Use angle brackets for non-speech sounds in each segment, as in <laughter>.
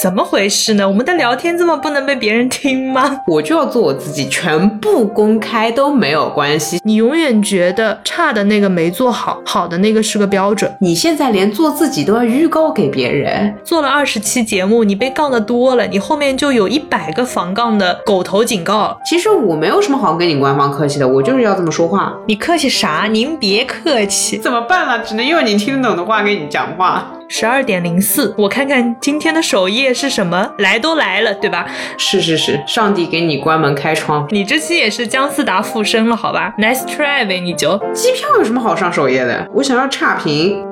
怎么回事呢？我们的聊天这么不能被别人听吗？我就要做我自己，全部公开都没有关系。你永远觉得差的那个没做好，好的那个是个标准。你现在连做自己都要预告给别人，做了二十期节目，你被杠的多了，你后面就有一百个防杠的狗头警告。其实我没有什么好跟你官方客气的，我就是要这么说话。你客气啥？您别客气。怎么办了？只能用你听得懂的话跟你讲话。十二点零四，我看看今天的首页是什么？来都来了，对吧？是是是，上帝给你关门开窗。你这期也是姜思达附身了，好吧？Nice try 呗，你就。机票有什么好上首页的？我想要差评。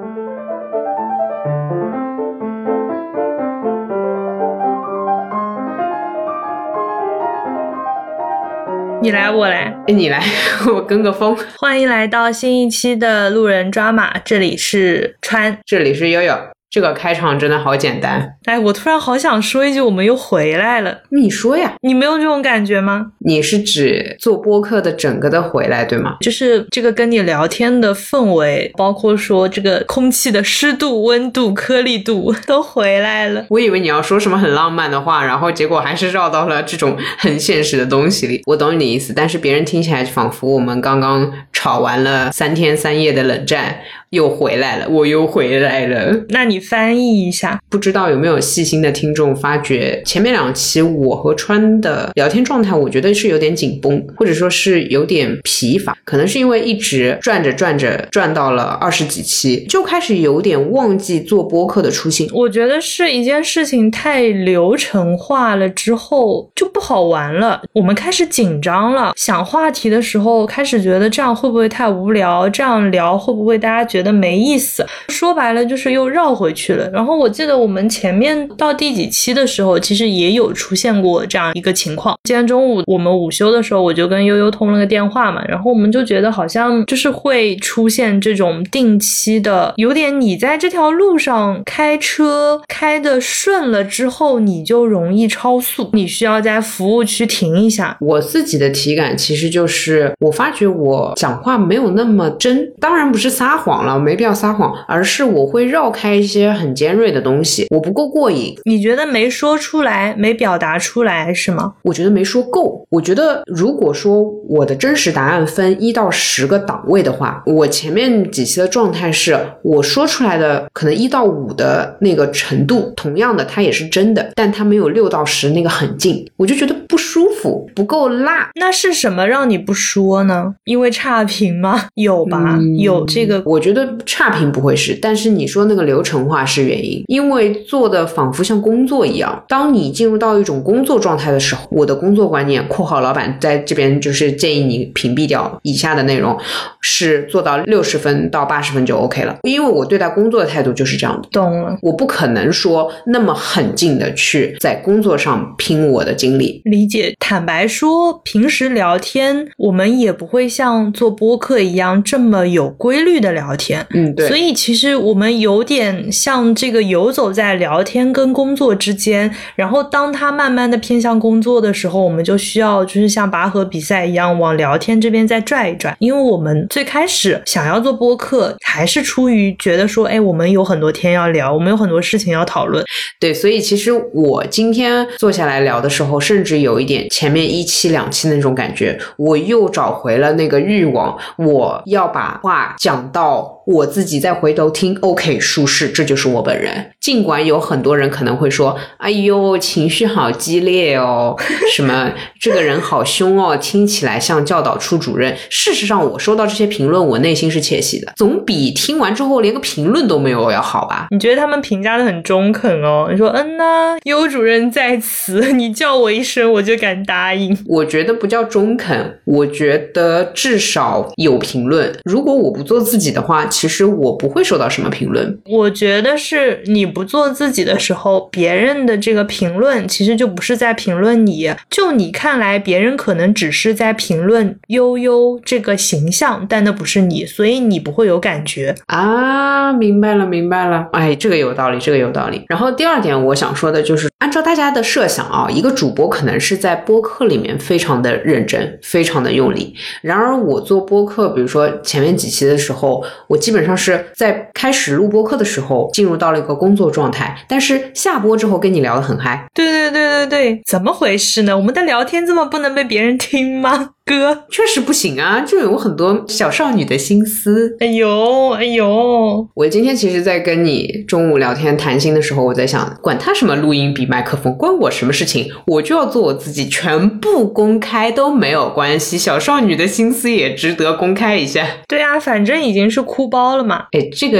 你来，我来，哎，你来，<laughs> 我跟个风。欢迎来到新一期的路人抓马，这里是川，这里是悠悠。这个开场真的好简单，哎，我突然好想说一句，我们又回来了。你说呀，你没有这种感觉吗？你是指做播客的整个的回来，对吗？就是这个跟你聊天的氛围，包括说这个空气的湿度、温度、颗粒度都回来了。我以为你要说什么很浪漫的话，然后结果还是绕到了这种很现实的东西里。我懂你的意思，但是别人听起来仿佛我们刚刚吵完了三天三夜的冷战。又回来了，我又回来了。那你翻译一下，不知道有没有细心的听众发觉，前面两期我和川的聊天状态，我觉得是有点紧绷，或者说是有点疲乏，可能是因为一直转着转着转到了二十几期，就开始有点忘记做播客的初心。我觉得是一件事情太流程化了之后就不好玩了，我们开始紧张了，想话题的时候开始觉得这样会不会太无聊？这样聊会不会大家觉？觉得没意思，说白了就是又绕回去了。然后我记得我们前面到第几期的时候，其实也有出现过这样一个情况。今天中午我们午休的时候，我就跟悠悠通了个电话嘛，然后我们就觉得好像就是会出现这种定期的，有点你在这条路上开车开的顺了之后，你就容易超速，你需要在服务区停一下。我自己的体感其实就是，我发觉我讲话没有那么真，当然不是撒谎了。没必要撒谎，而是我会绕开一些很尖锐的东西，我不够过瘾。你觉得没说出来，没表达出来是吗？我觉得没说够。我觉得如果说我的真实答案分一到十个档位的话，我前面几期的状态是我说出来的可能一到五的那个程度，同样的它也是真的，但它没有六到十那个很近，我就觉得不舒服，不够辣。那是什么让你不说呢？因为差评吗？有吧？有这个，我觉得。差评不会是，但是你说那个流程化是原因，因为做的仿佛像工作一样。当你进入到一种工作状态的时候，我的工作观念（括号老板在这边就是建议你屏蔽掉以下的内容）是做到六十分到八十分就 OK 了，因为我对待工作的态度就是这样的。懂了，我不可能说那么狠劲的去在工作上拼我的精力。理解，坦白说，平时聊天我们也不会像做播客一样这么有规律的聊天。嗯，对，所以其实我们有点像这个游走在聊天跟工作之间，然后当他慢慢的偏向工作的时候，我们就需要就是像拔河比赛一样往聊天这边再拽一拽，因为我们最开始想要做播客，还是出于觉得说，哎，我们有很多天要聊，我们有很多事情要讨论。对，所以其实我今天坐下来聊的时候，甚至有一点前面一期两期那种感觉，我又找回了那个欲望，我要把话讲到。我自己再回头听，OK，舒适，这就是我本人。尽管有很多人可能会说：“哎呦，情绪好激烈哦，什么这个人好凶哦，听起来像教导处主任。”事实上，我收到这些评论，我内心是窃喜的，总比听完之后连个评论都没有要好吧？你觉得他们评价的很中肯哦？你说：“嗯呐，优主任在此，你叫我一声，我就敢答应。”我觉得不叫中肯，我觉得至少有评论。如果我不做自己的话。其实我不会收到什么评论，我觉得是你不做自己的时候，别人的这个评论其实就不是在评论你，就你看来，别人可能只是在评论悠悠这个形象，但那不是你，所以你不会有感觉啊。明白了，明白了，哎，这个有道理，这个有道理。然后第二点，我想说的就是，按照大家的设想啊，一个主播可能是在播客里面非常的认真，非常的用力。然而我做播客，比如说前面几期的时候，我。基本上是在开始录播课的时候进入到了一个工作状态，但是下播之后跟你聊得很嗨。对对对对对，怎么回事呢？我们的聊天这么不能被别人听吗？哥，确实不行啊，就有很多小少女的心思。哎呦哎呦，我今天其实，在跟你中午聊天谈心的时候，我在想，管他什么录音笔、麦克风，关我什么事情？我就要做我自己，全部公开都没有关系。小少女的心思也值得公开一下。对啊，反正已经是哭包了嘛。哎，这个，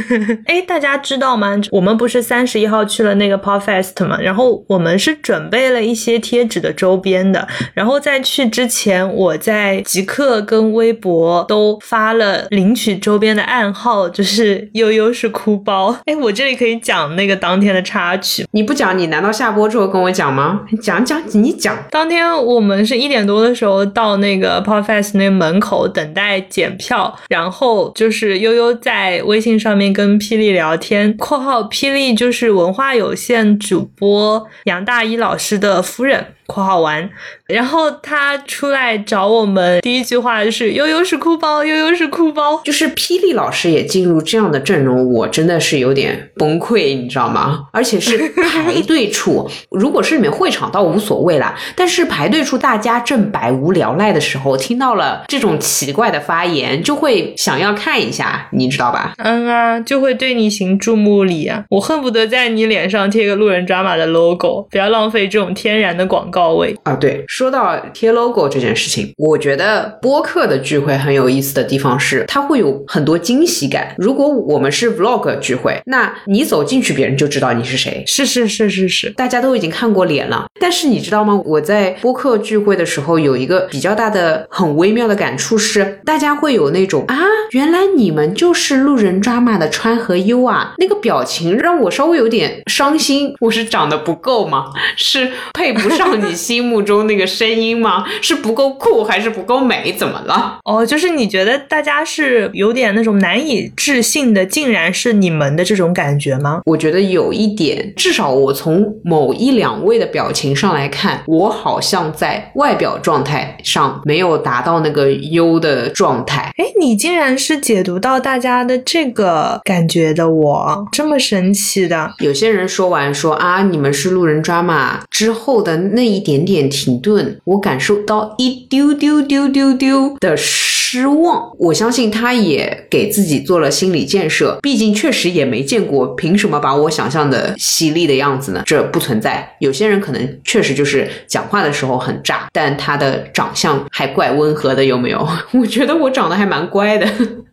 <laughs> 哎，大家知道吗？我们不是三十一号去了那个 Pop Fest 嘛，然后我们是准备了一些贴纸的周边的，然后在去之前。我在极客跟微博都发了领取周边的暗号，就是悠悠是哭包。<laughs> 哎，我这里可以讲那个当天的插曲。你不讲，你难道下播之后跟我讲吗？讲讲，你讲。当天我们是一点多的时候到那个 Pop Fest 那门口等待检票，然后就是悠悠在微信上面跟霹雳聊天（括号霹雳就是文化有限主播杨大一老师的夫人）。括号完，然后他出来找我们，第一句话就是“悠悠是哭包，悠悠是哭包”。就是霹雳老师也进入这样的阵容，我真的是有点崩溃，你知道吗？而且是排队处，<laughs> 如果是里面会场倒无所谓啦，但是排队处大家正百无聊赖的时候，听到了这种奇怪的发言，就会想要看一下，你知道吧？嗯啊，就会对你行注目礼啊！我恨不得在你脸上贴个路人抓马的 logo，不要浪费这种天然的广告。位啊！对，说到贴 logo 这件事情，我觉得播客的聚会很有意思的地方是，它会有很多惊喜感。如果我们是 vlog 聚会，那你走进去，别人就知道你是谁。是是是是是，大家都已经看过脸了。但是你知道吗？我在播客聚会的时候，有一个比较大的、很微妙的感触是，大家会有那种啊，原来你们就是路人抓马的川和优啊，那个表情让我稍微有点伤心。我是长得不够吗？<laughs> 是配不上你。你心目中那个声音吗？是不够酷还是不够美？怎么了？哦，就是你觉得大家是有点那种难以置信的，竟然是你们的这种感觉吗？我觉得有一点，至少我从某一两位的表情上来看，我好像在外表状态上没有达到那个优的状态。哎，你竟然是解读到大家的这个感觉的，我这么神奇的。有些人说完说啊，你们是路人抓马之后的那一。一点点停顿，我感受到一丢丢丢丢丢的失望。我相信他也给自己做了心理建设，毕竟确实也没见过，凭什么把我想象的犀利的样子呢？这不存在。有些人可能确实就是讲话的时候很炸，但他的长相还怪温和的，有没有？<laughs> 我觉得我长得还蛮乖的，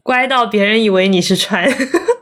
乖到别人以为你是川。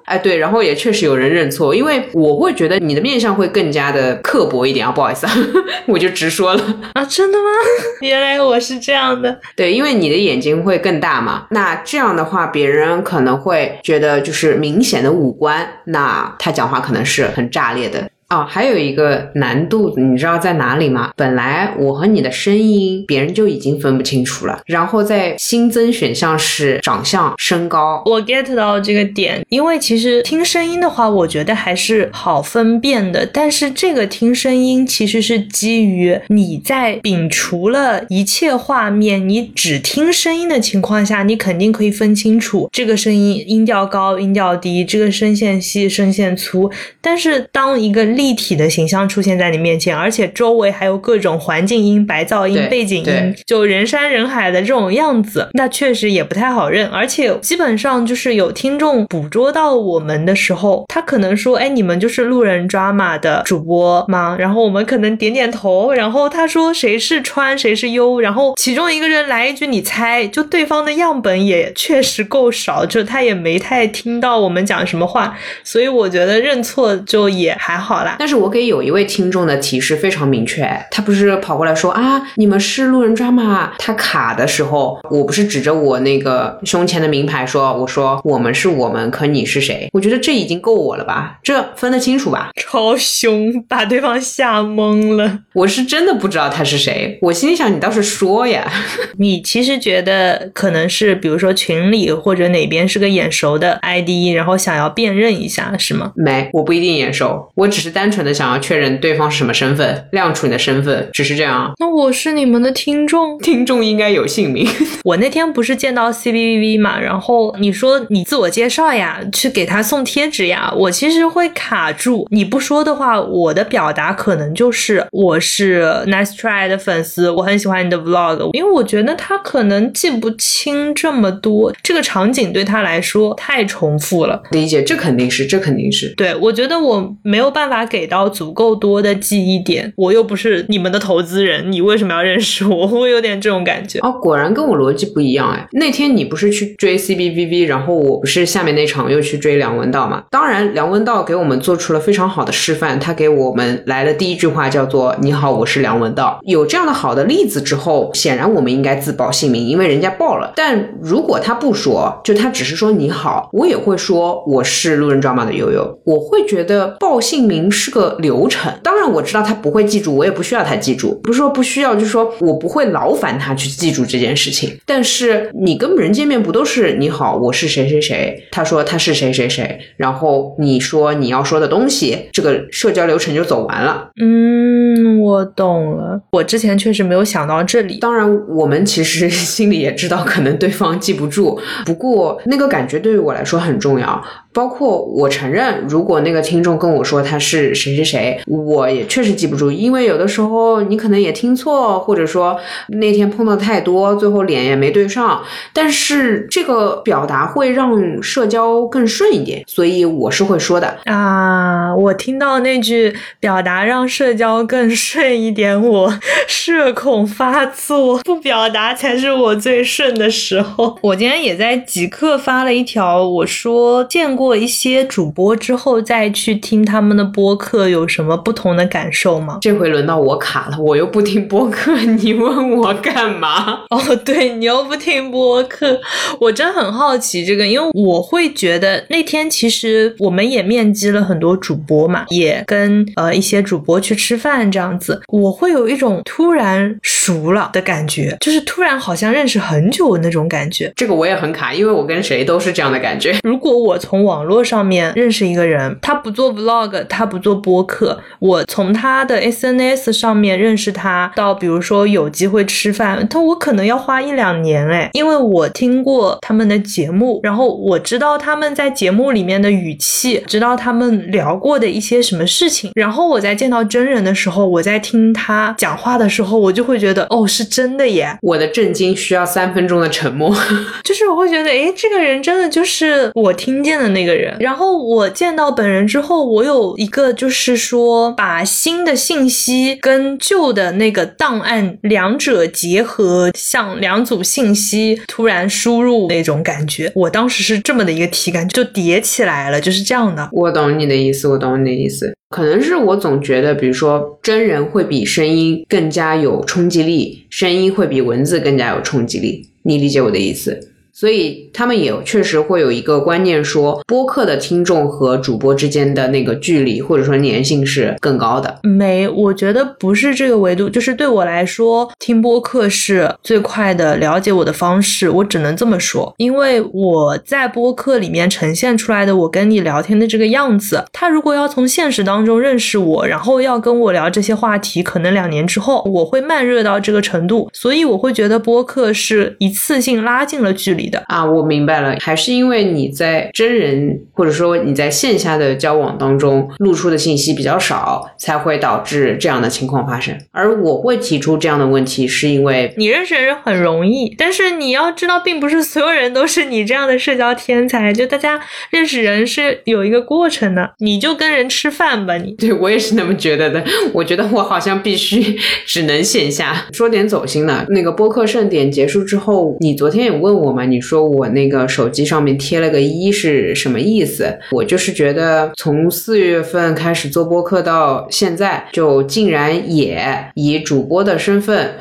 哎，对，然后也确实有人认错，因为我会觉得你的面相会更加的刻薄一点啊，不好意思啊，<laughs> 我就直说了啊，真的吗？<laughs> 原来我是这样的，对，因为你的眼睛会更大嘛，那这样的话，别人可能会觉得就是明显的五官，那他讲话可能是很炸裂的。哦，还有一个难度，你知道在哪里吗？本来我和你的声音，别人就已经分不清楚了，然后再新增选项是长相、身高。我 get 到这个点，因为其实听声音的话，我觉得还是好分辨的。但是这个听声音其实是基于你在摒除了一切画面，你只听声音的情况下，你肯定可以分清楚这个声音音调高、音调低，这个声线细、声线粗。但是当一个立体的形象出现在你面前，而且周围还有各种环境音、白噪音、背景音，就人山人海的这种样子，那确实也不太好认。而且基本上就是有听众捕捉到我们的时候，他可能说：“哎，你们就是路人抓马的主播吗？”然后我们可能点点头，然后他说：“谁是川，谁是优？”然后其中一个人来一句：“你猜。”就对方的样本也确实够少，就他也没太听到我们讲什么话，所以我觉得认错就也还好。但是我给有一位听众的提示非常明确，他不是跑过来说啊，你们是路人抓吗？他卡的时候，我不是指着我那个胸前的名牌说，我说我们是我们，可你是谁？我觉得这已经够我了吧？这分得清楚吧？超凶，把对方吓懵了。我是真的不知道他是谁，我心里想你倒是说呀。<laughs> 你其实觉得可能是比如说群里或者哪边是个眼熟的 ID，然后想要辨认一下是吗？没，我不一定眼熟，我只是。单纯的想要确认对方是什么身份，亮出你的身份，只是这样。那我是你们的听众，听众应该有姓名。<laughs> 我那天不是见到 C B V V 嘛，然后你说你自我介绍呀，去给他送贴纸呀，我其实会卡住。你不说的话，我的表达可能就是我是 Nice Try 的粉丝，我很喜欢你的 Vlog，因为我觉得他可能记不清这么多，这个场景对他来说太重复了。理解，这肯定是，这肯定是。对，我觉得我没有办法给到足够多的记忆点，我又不是你们的投资人，你为什么要认识我？我有点这种感觉。哦，果然跟我逻辑不一样哎。那天你不是去追 C B V V，然后我不是下面那场又去追梁文道嘛？当然，梁文道给我们做出了非常好的示范，他给我们来了第一句话叫做“你好，我是梁文道”。有这样的好的例子之后，显然我们应该自报姓名，因为人家报了。但如果他不说，就他只是说你好，我也会说我是路人抓马的悠悠。我会觉得报姓名是个流程。当然我知道他不会记住，我也不需要他记住。不是说不需要，就是说我不会劳烦他去记住这件事情。但是你跟人见面不都是你好，我是谁谁谁？他说他是谁谁谁，然后你说你要说的东西，这个社交流程就走完了。嗯，我懂了。我之前确实没有想到这里。当然，我们其实 <laughs> 心里也知道，可能对方记不住。不过那个感觉对于我来说很重要。包括我承认，如果那个听众跟我说他是谁谁谁，我也确实记不住，因为有的时候你可能也听错，或者说那天碰到太多，最后脸也没对上。但是这个表达会让社交更顺一点，所以我是会说的啊。我听到那句表达让社交更顺一点，我社恐发作，不表达才是我最顺的时候。我今天也在极客发了一条，我说见过。过一些主播之后再去听他们的播客，有什么不同的感受吗？这回轮到我卡了，我又不听播客，你问我干嘛？<laughs> 哦，对你又不听播客，我真很好奇这个，因为我会觉得那天其实我们也面基了很多主播嘛，也跟呃一些主播去吃饭这样子，我会有一种突然熟了的感觉，就是突然好像认识很久的那种感觉。这个我也很卡，因为我跟谁都是这样的感觉。<laughs> 如果我从网网络上面认识一个人，他不做 vlog，他不做播客。我从他的 SNS 上面认识他，到比如说有机会吃饭，他我可能要花一两年哎，因为我听过他们的节目，然后我知道他们在节目里面的语气，知道他们聊过的一些什么事情，然后我在见到真人的时候，我在听他讲话的时候，我就会觉得哦，是真的耶！我的震惊需要三分钟的沉默，<laughs> 就是我会觉得哎，这个人真的就是我听见的那。个人，然后我见到本人之后，我有一个就是说，把新的信息跟旧的那个档案两者结合，像两组信息突然输入那种感觉。我当时是这么的一个体感，就叠起来了，就是这样的。我懂你的意思，我懂你的意思。可能是我总觉得，比如说真人会比声音更加有冲击力，声音会比文字更加有冲击力。你理解我的意思？所以他们也确实会有一个观念，说播客的听众和主播之间的那个距离或者说粘性是更高的。没，我觉得不是这个维度。就是对我来说，听播客是最快的了解我的方式。我只能这么说，因为我在播客里面呈现出来的我跟你聊天的这个样子，他如果要从现实当中认识我，然后要跟我聊这些话题，可能两年之后我会慢热到这个程度。所以我会觉得播客是一次性拉近了距离。啊，我明白了，还是因为你在真人或者说你在线下的交往当中露出的信息比较少，才会导致这样的情况发生。而我会提出这样的问题，是因为你认识人很容易，但是你要知道，并不是所有人都是你这样的社交天才。就大家认识人是有一个过程的，你就跟人吃饭吧，你 <laughs> 对我也是那么觉得的。我觉得我好像必须只能线下说点走心的。那个播客盛典结束之后，你昨天也问我嘛，你。你说我那个手机上面贴了个一是什么意思？我就是觉得从四月份开始做播客到现在，就竟然也以主播的身份。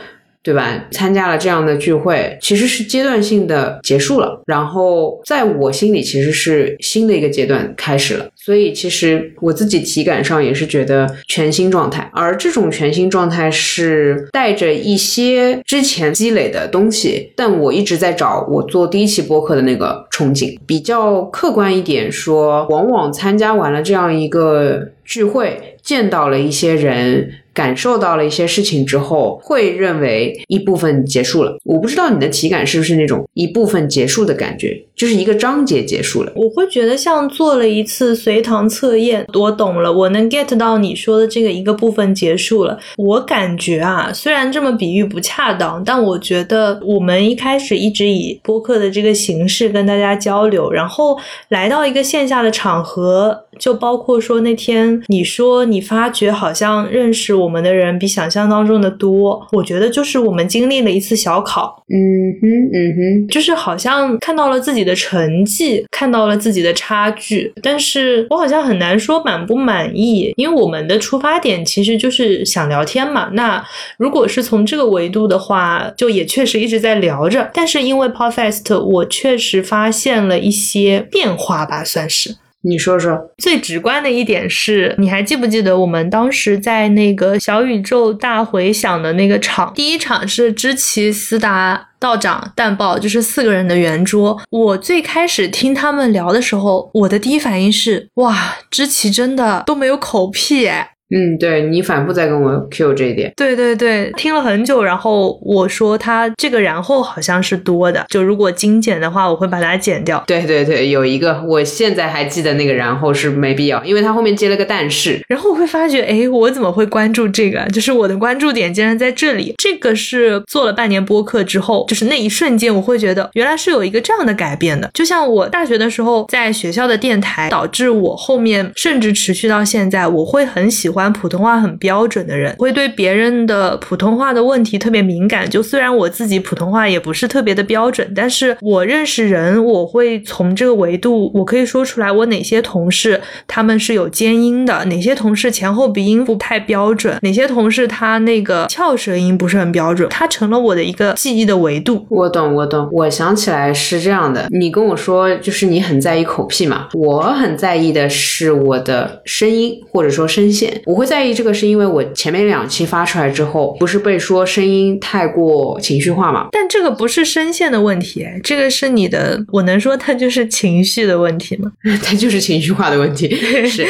对吧？参加了这样的聚会，其实是阶段性的结束了，然后在我心里其实是新的一个阶段开始了。所以其实我自己体感上也是觉得全新状态，而这种全新状态是带着一些之前积累的东西，但我一直在找我做第一期播客的那个憧憬。比较客观一点说，往往参加完了这样一个聚会。见到了一些人。感受到了一些事情之后，会认为一部分结束了。我不知道你的体感是不是那种一部分结束的感觉，就是一个章节结束了。我会觉得像做了一次随堂测验，我懂了，我能 get 到你说的这个一个部分结束了。我感觉啊，虽然这么比喻不恰当，但我觉得我们一开始一直以播客的这个形式跟大家交流，然后来到一个线下的场合，就包括说那天你说你发觉好像认识我。们的人比想象当中的多，我觉得就是我们经历了一次小考，嗯哼，嗯哼，就是好像看到了自己的成绩，看到了自己的差距，但是我好像很难说满不满意，因为我们的出发点其实就是想聊天嘛。那如果是从这个维度的话，就也确实一直在聊着，但是因为 Podfest，我确实发现了一些变化吧，算是。你说说，最直观的一点是，你还记不记得我们当时在那个小宇宙大回响的那个场？第一场是知奇、思达、道长、蛋爆，就是四个人的圆桌。我最开始听他们聊的时候，我的第一反应是，哇，知奇真的都没有口癖哎。嗯，对你反复在跟我 Q 这一点，对对对，听了很久，然后我说他这个然后好像是多的，就如果精简的话，我会把它剪掉。对对对，有一个我现在还记得那个然后是没必要，因为他后面接了个但是，然后我会发觉，哎，我怎么会关注这个？就是我的关注点竟然在这里。这个是做了半年播客之后，就是那一瞬间，我会觉得原来是有一个这样的改变的。就像我大学的时候在学校的电台，导致我后面甚至持续到现在，我会很喜喜欢普通话很标准的人，会对别人的普通话的问题特别敏感。就虽然我自己普通话也不是特别的标准，但是我认识人，我会从这个维度，我可以说出来我哪些同事他们是有尖音的，哪些同事前后鼻音不太标准，哪些同事他那个翘舌音不是很标准，它成了我的一个记忆的维度。我懂，我懂。我想起来是这样的，你跟我说就是你很在意口癖嘛，我很在意的是我的声音或者说声线。我会在意这个，是因为我前面两期发出来之后，不是被说声音太过情绪化嘛？但这个不是声线的问题，这个是你的，我能说它就是情绪的问题吗？<laughs> 它就是情绪化的问题。<laughs> 是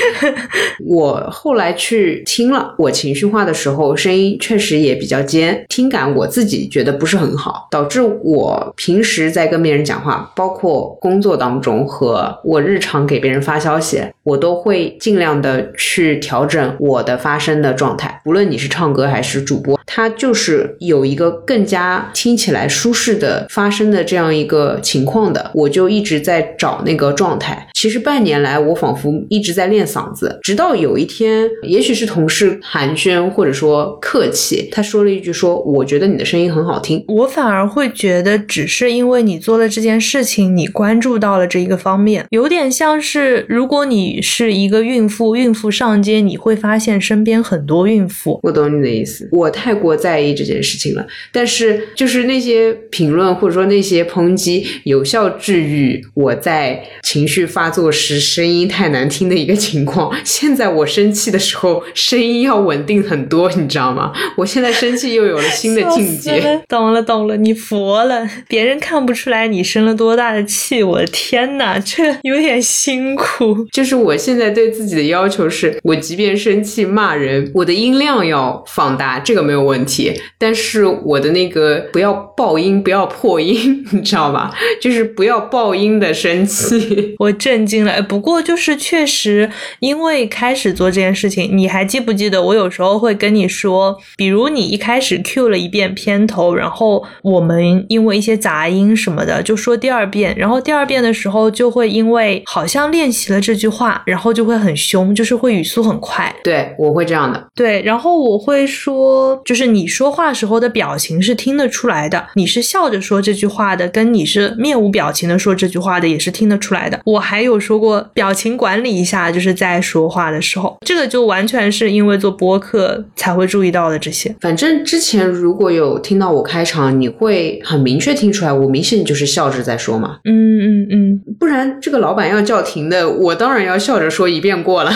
我后来去听了，我情绪化的时候，声音确实也比较尖，听感我自己觉得不是很好，导致我平时在跟别人讲话，包括工作当中和我日常给别人发消息，我都会尽量的去调整。我的发声的状态，不论你是唱歌还是主播，它就是有一个更加听起来舒适的发声的这样一个情况的。我就一直在找那个状态。其实半年来，我仿佛一直在练嗓子，直到有一天，也许是同事寒暄或者说客气，他说了一句说：“我觉得你的声音很好听。”我反而会觉得，只是因为你做了这件事情，你关注到了这一个方面，有点像是如果你是一个孕妇，孕妇上街，你会发。发现身边很多孕妇，我懂你的意思。我太过在意这件事情了，但是就是那些评论或者说那些抨击，有效治愈我在情绪发作时声音太难听的一个情况。<laughs> 现在我生气的时候，声音要稳定很多，你知道吗？<laughs> 我现在生气又有了新的境界。懂了，懂了，你佛了。别人看不出来你生了多大的气，我的天呐，这有点辛苦。就是我现在对自己的要求是，我即便生。气骂人，我的音量要放大，这个没有问题。但是我的那个不要爆音，不要破音，你知道吧？<laughs> 就是不要爆音的生气。<laughs> 我震惊了。不过就是确实，因为开始做这件事情，你还记不记得？我有时候会跟你说，比如你一开始 Q 了一遍片头，然后我们因为一些杂音什么的，就说第二遍，然后第二遍的时候就会因为好像练习了这句话，然后就会很凶，就是会语速很快。对。对，我会这样的。对，然后我会说，就是你说话时候的表情是听得出来的，你是笑着说这句话的，跟你是面无表情的说这句话的，也是听得出来的。我还有说过表情管理一下，就是在说话的时候，这个就完全是因为做播客才会注意到的这些。反正之前如果有听到我开场，你会很明确听出来，我明显就是笑着在说嘛。嗯嗯嗯，不然这个老板要叫停的，我当然要笑着说一遍过了。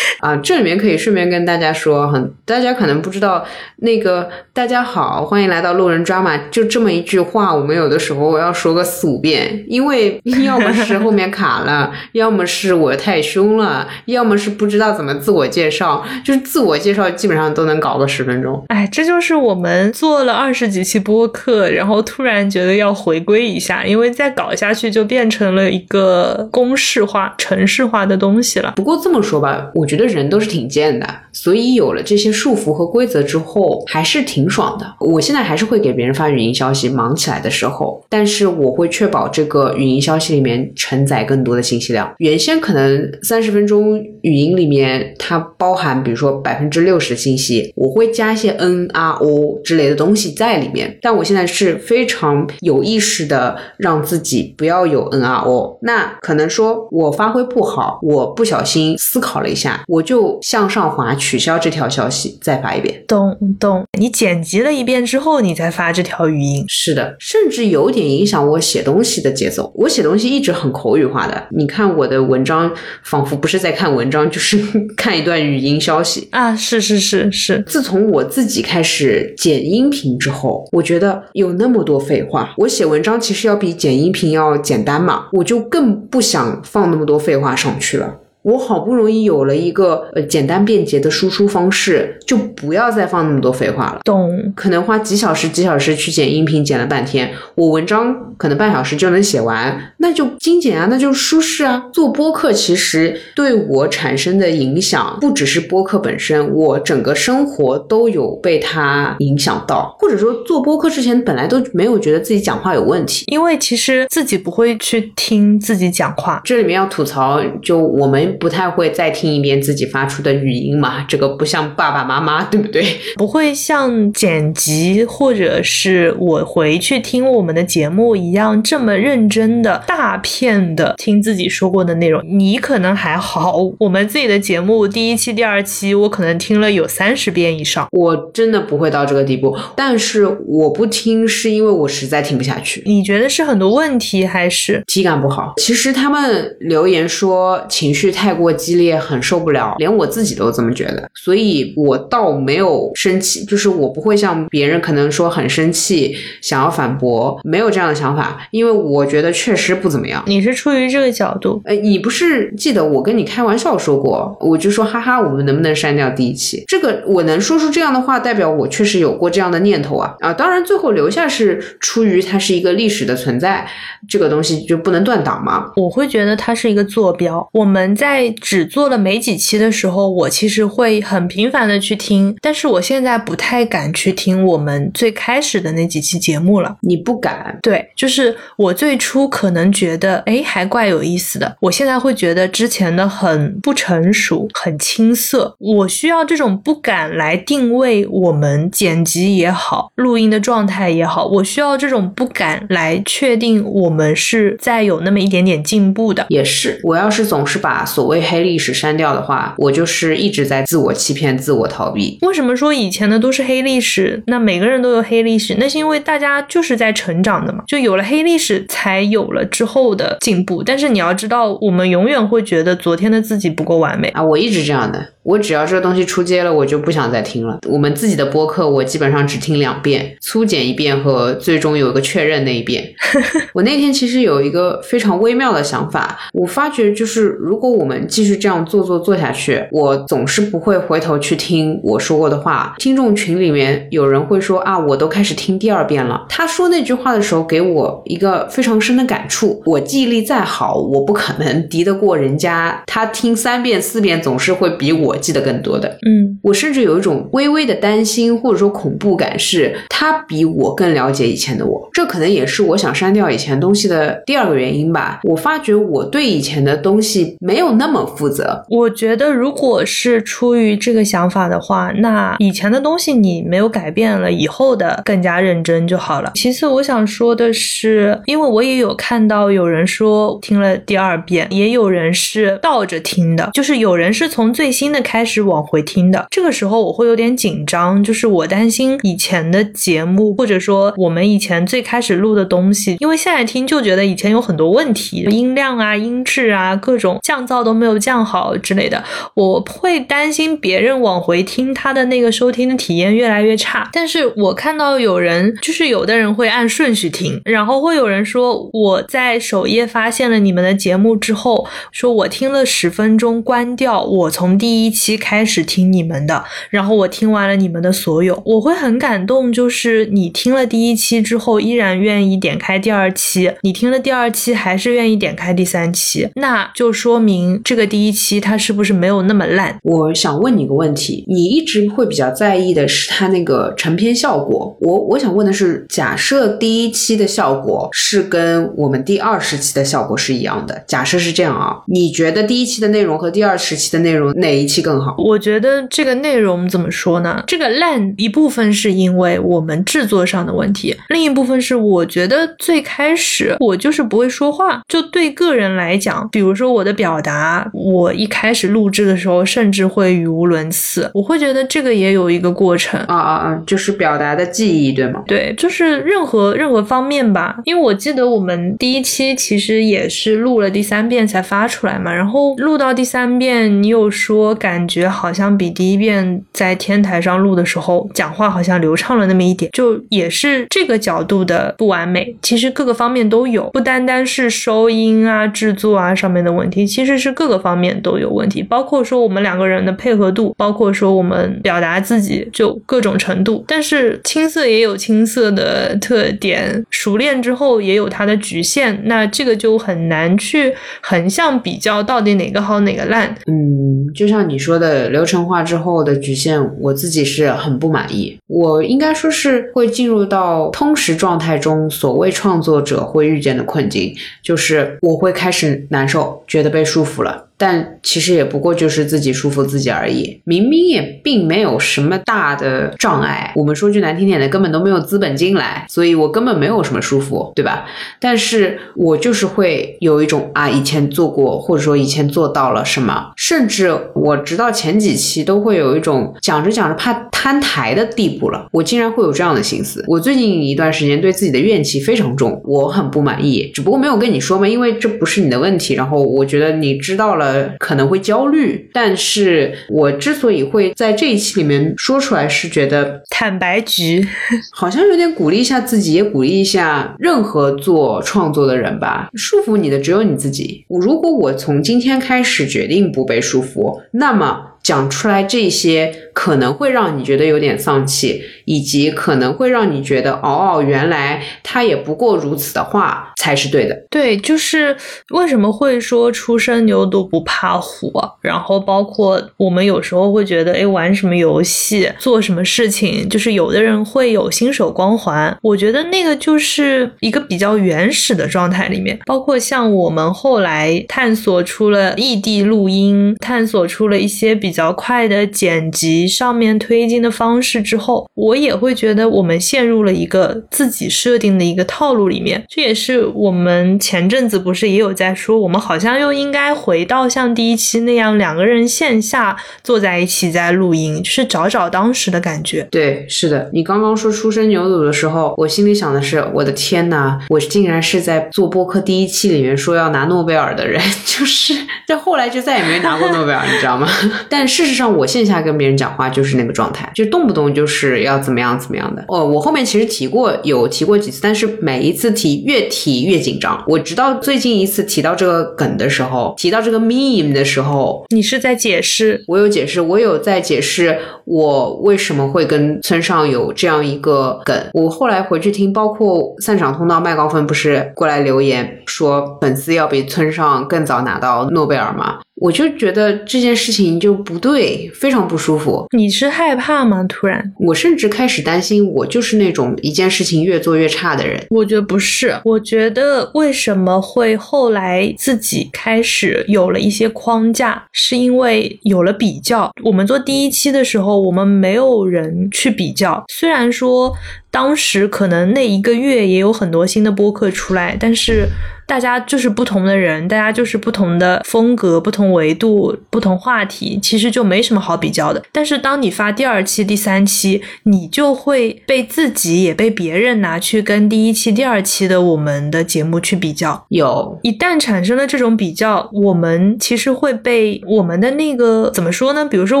<laughs> 啊。这里面可以顺便跟大家说，很大家可能不知道，那个大家好，欢迎来到路人抓马，就这么一句话，我们有的时候要说个四五遍，因为 <laughs> 要么是后面卡了，要么是我太凶了，要么是不知道怎么自我介绍，就是自我介绍基本上都能搞个十分钟。哎，这就是我们做了二十几期播客，然后突然觉得要回归一下，因为再搞下去就变成了一个公式化、程式化的东西了。不过这么说吧，我觉得人都是挺贱的，所以有了这些束缚和规则之后，还是挺爽的。我现在还是会给别人发语音消息，忙起来的时候，但是我会确保这个语音消息里面承载更多的信息量。原先可能三十分钟语音里面它包含，比如说百分之六十的信息，我会加一些 N、R、O 之类的东西在里面。但我现在是非常有意识的让自己不要有 N、R、O。那可能说我发挥不好，我不小心思考了一下，我就向上滑取消这条消息，再发一遍。懂懂，你剪辑了一遍之后，你再发这条语音。是的，甚至有点影响我写东西的节奏。我写东西一直很口语化的，你看我的文章，仿佛不是在看文章，就是 <laughs> 看一段语音消息。啊，是是是是，自从我自己开始剪音频之后，我觉得有那么多废话。我写文章其实要比剪音频要简单嘛，我就更不想放那么多废话上去了。我好不容易有了一个呃简单便捷的输出方式，就不要再放那么多废话了。懂。可能花几小时、几小时去剪音频，剪了半天，我文章可能半小时就能写完，那就精简啊，那就舒适啊。做播客其实对我产生的影响，不只是播客本身，我整个生活都有被它影响到，或者说做播客之前本来都没有觉得自己讲话有问题，因为其实自己不会去听自己讲话。这里面要吐槽，就我们不太会再听一遍自己发出的语音嘛，这个不像爸爸妈妈，<laughs> 对不对？不会像剪辑或者是我回去听我们的节目一样这么认真的大片的听自己说过的内容。你可能还好，我们自己的节目第一期、第二期，我可能听了有三十遍以上。我真的不会到这个地步，但是我不听是因为我实在听不下去。你觉得是很多问题，还是体感不好？其实他们留言说情绪太过激烈，很受不了，连我自己都这么觉得，所以我倒没有生气，就是我不会像别人可能说很生气，想要反驳，没有这样的想法，因为我觉得确实不怎么样。你是出于这个角度？哎，你不是记得我跟你开玩笑说过，我就说哈哈，我们能不能删掉第一期？这个我能说出这样的话，代表我确实有过这样的念头啊啊！当然，最后留下是出于它是一个历史的存在，这个东西就不能断档嘛。我会觉得它是一个坐标。我们在只做了没几期的时候，我其实会很频繁的去听，但是我现在不太敢去听我们最开始的那几期节目了。你不敢？对，就是我最初可能觉得，哎，还怪有意思的。我现在会觉得之前的很不成熟、很青涩。我需要这种不敢来定位我们剪辑也好、录音的状态也好，我需要这种不敢来确定我们是在有那么一点点进步的。也是，我要是总是把所谓黑历史删掉的话，我就是一直在自我欺骗、自我逃避。为什么说以前的都是黑历史？那每个人都有黑历史，那是因为大家就是在成长的嘛，就有了黑历史，才有了之后的进步。但是你要知道，我们永远会觉得昨天的自己不够完美啊！我一直这样的，我只要这个东西出街了，我就不想再听了。我们自己的播客，我基本上只听两遍，粗剪一遍和最终有一个确认那一遍。<laughs> 我那天其实有一个非常微妙的想法，我发觉就是如果我们继续这样做做做下去，我总是不会回头去听我说过的话。听众群里面有人会说啊，我都开始听第二遍了。他说那句话的时候，给我一个非常深的感触。我记忆力再好，我不可能敌得过人家。他听三遍四遍，总是会比我记得更多的。嗯，我甚至有一种微微的担心或者说恐怖感，是他比我更了解以前的我。这可能也是我想删掉以前东西的第二个原因吧。我发觉我对以前的东西没有那么负责。我觉得，如果是出于这个想法的话，那以前的东西你没有改变了，以后的更加认真就好了。其次，我想说的是，因为我也有看到有人说听了第二遍，也有人是倒着听的，就是有人是从最新的开始往回听的。这个时候我会有点紧张，就是我担心以前的节目，或者说我们以前最开始录的东西，因为现在听就觉得以前有很多问题，音量啊、音质啊、各种降噪都没有降好之类的，我会担心别人往回听他的那个收听的体验越来越差。但是我看到有人，就是有的人会按顺序听，然后会有人说我在首页发现了你们的节目之后，说我听了十分钟关掉，我从第一期开始听你们的，然后我听完了你们的所有，我会很感动，就是你听了第一期之后依然愿意点开第二期，你听了第二期还是愿意点开第三期，那就说明这个第一期它是不是没有那么烂？我想问你个问题，你一直会比较在意的是它那个成片效果。我我想问的是，假设第一期的效果是跟我们第二十期的效果是一样的，假设是这样啊，你觉得第一期的内容和第二十期的内容哪一期更好？我觉得这个内容怎么说呢？这个烂一部分是因为我们制作上的问题，另一部分是我觉得最开始我就是不会说话，就对个人来讲，比如说我的表达，我一开始录制的时候甚至会语无伦次，我会觉得这个也有一个过程。啊啊啊！就是表达的记忆，对吗？对，就是任何任何方面吧，因为我记得我们第一期其实也是录了第三遍才发出来嘛，然后录到第三遍，你有说感感觉好像比第一遍在天台上录的时候讲话好像流畅了那么一点，就也是这个角度的不完美，其实各个方面都有，不单单是收音啊、制作啊上面的问题，其实是各个方面都有问题，包括说我们两个人的配合度，包括说我们表达自己就各种程度，但是青涩也有青涩的特点，熟练之后也有它的局限，那这个就很难去横向比较到底哪个好哪个烂。嗯，就像你说的，流程化之后的局限，我自己是很不满意。我应该说是会进入到通识状态中，所谓创作者会遇见的困境，就是我会开始难受，觉得被束缚了。但其实也不过就是自己舒服自己而已，明明也并没有什么大的障碍。我们说句难听点的，根本都没有资本进来，所以我根本没有什么舒服，对吧？但是我就是会有一种啊，以前做过，或者说以前做到了什么，甚至我直到前几期都会有一种讲着讲着怕摊台的地步了。我竟然会有这样的心思。我最近一段时间对自己的怨气非常重，我很不满意，只不过没有跟你说嘛，因为这不是你的问题。然后我觉得你知道了。可能会焦虑，但是我之所以会在这一期里面说出来，是觉得坦白局 <laughs> 好像有点鼓励一下自己，也鼓励一下任何做创作的人吧。束缚你的只有你自己。如果我从今天开始决定不被束缚，那么讲出来这些可能会让你觉得有点丧气，以及可能会让你觉得哦哦，原来他也不过如此的话才是对的。对，就是为什么会说初生牛犊不怕虎，然后包括我们有时候会觉得，哎，玩什么游戏，做什么事情，就是有的人会有新手光环。我觉得那个就是一个比较原始的状态里面，包括像我们后来探索出了异地录音，探索出了一些比较快的剪辑上面推进的方式之后，我也会觉得我们陷入了一个自己设定的一个套路里面。这也是我们前阵子不是也有在说，我们好像又应该回到像第一期那样，两个人线下坐在一起在录音，就是找找当时的感觉。对，是的，你刚刚说初生牛犊的时候，我心里想的是，我的天呐，我竟然是在做播客第一期里面说要拿诺贝尔的人，<laughs> 就是这后来就再也没拿过诺贝尔，你知道吗？<laughs> 但事实上，我线下跟别人讲话就是那个状态，就动不动就是要怎么样怎么样的。哦，我后面其实提过，有提过几次，但是每一次提越提越紧张。我直到最近一次提到这个梗的时候，提到这个 meme 的时候，你是在解释？我有解释，我有在解释我为什么会跟村上有这样一个梗。我后来回去听，包括散场通道麦高芬不是过来留言说粉丝要比村上更早拿到诺贝尔吗？我就觉得这件事情就不对，非常不舒服。你是害怕吗？突然，我甚至开始担心，我就是那种一件事情越做越差的人。我觉得不是，我觉得为什么会后来自己开始有了一些框架，是因为有了比较。我们做第一期的时候，我们没有人去比较，虽然说。当时可能那一个月也有很多新的播客出来，但是。大家就是不同的人，大家就是不同的风格、不同维度、不同话题，其实就没什么好比较的。但是当你发第二期、第三期，你就会被自己也被别人拿去跟第一期、第二期的我们的节目去比较。有，一旦产生了这种比较，我们其实会被我们的那个怎么说呢？比如说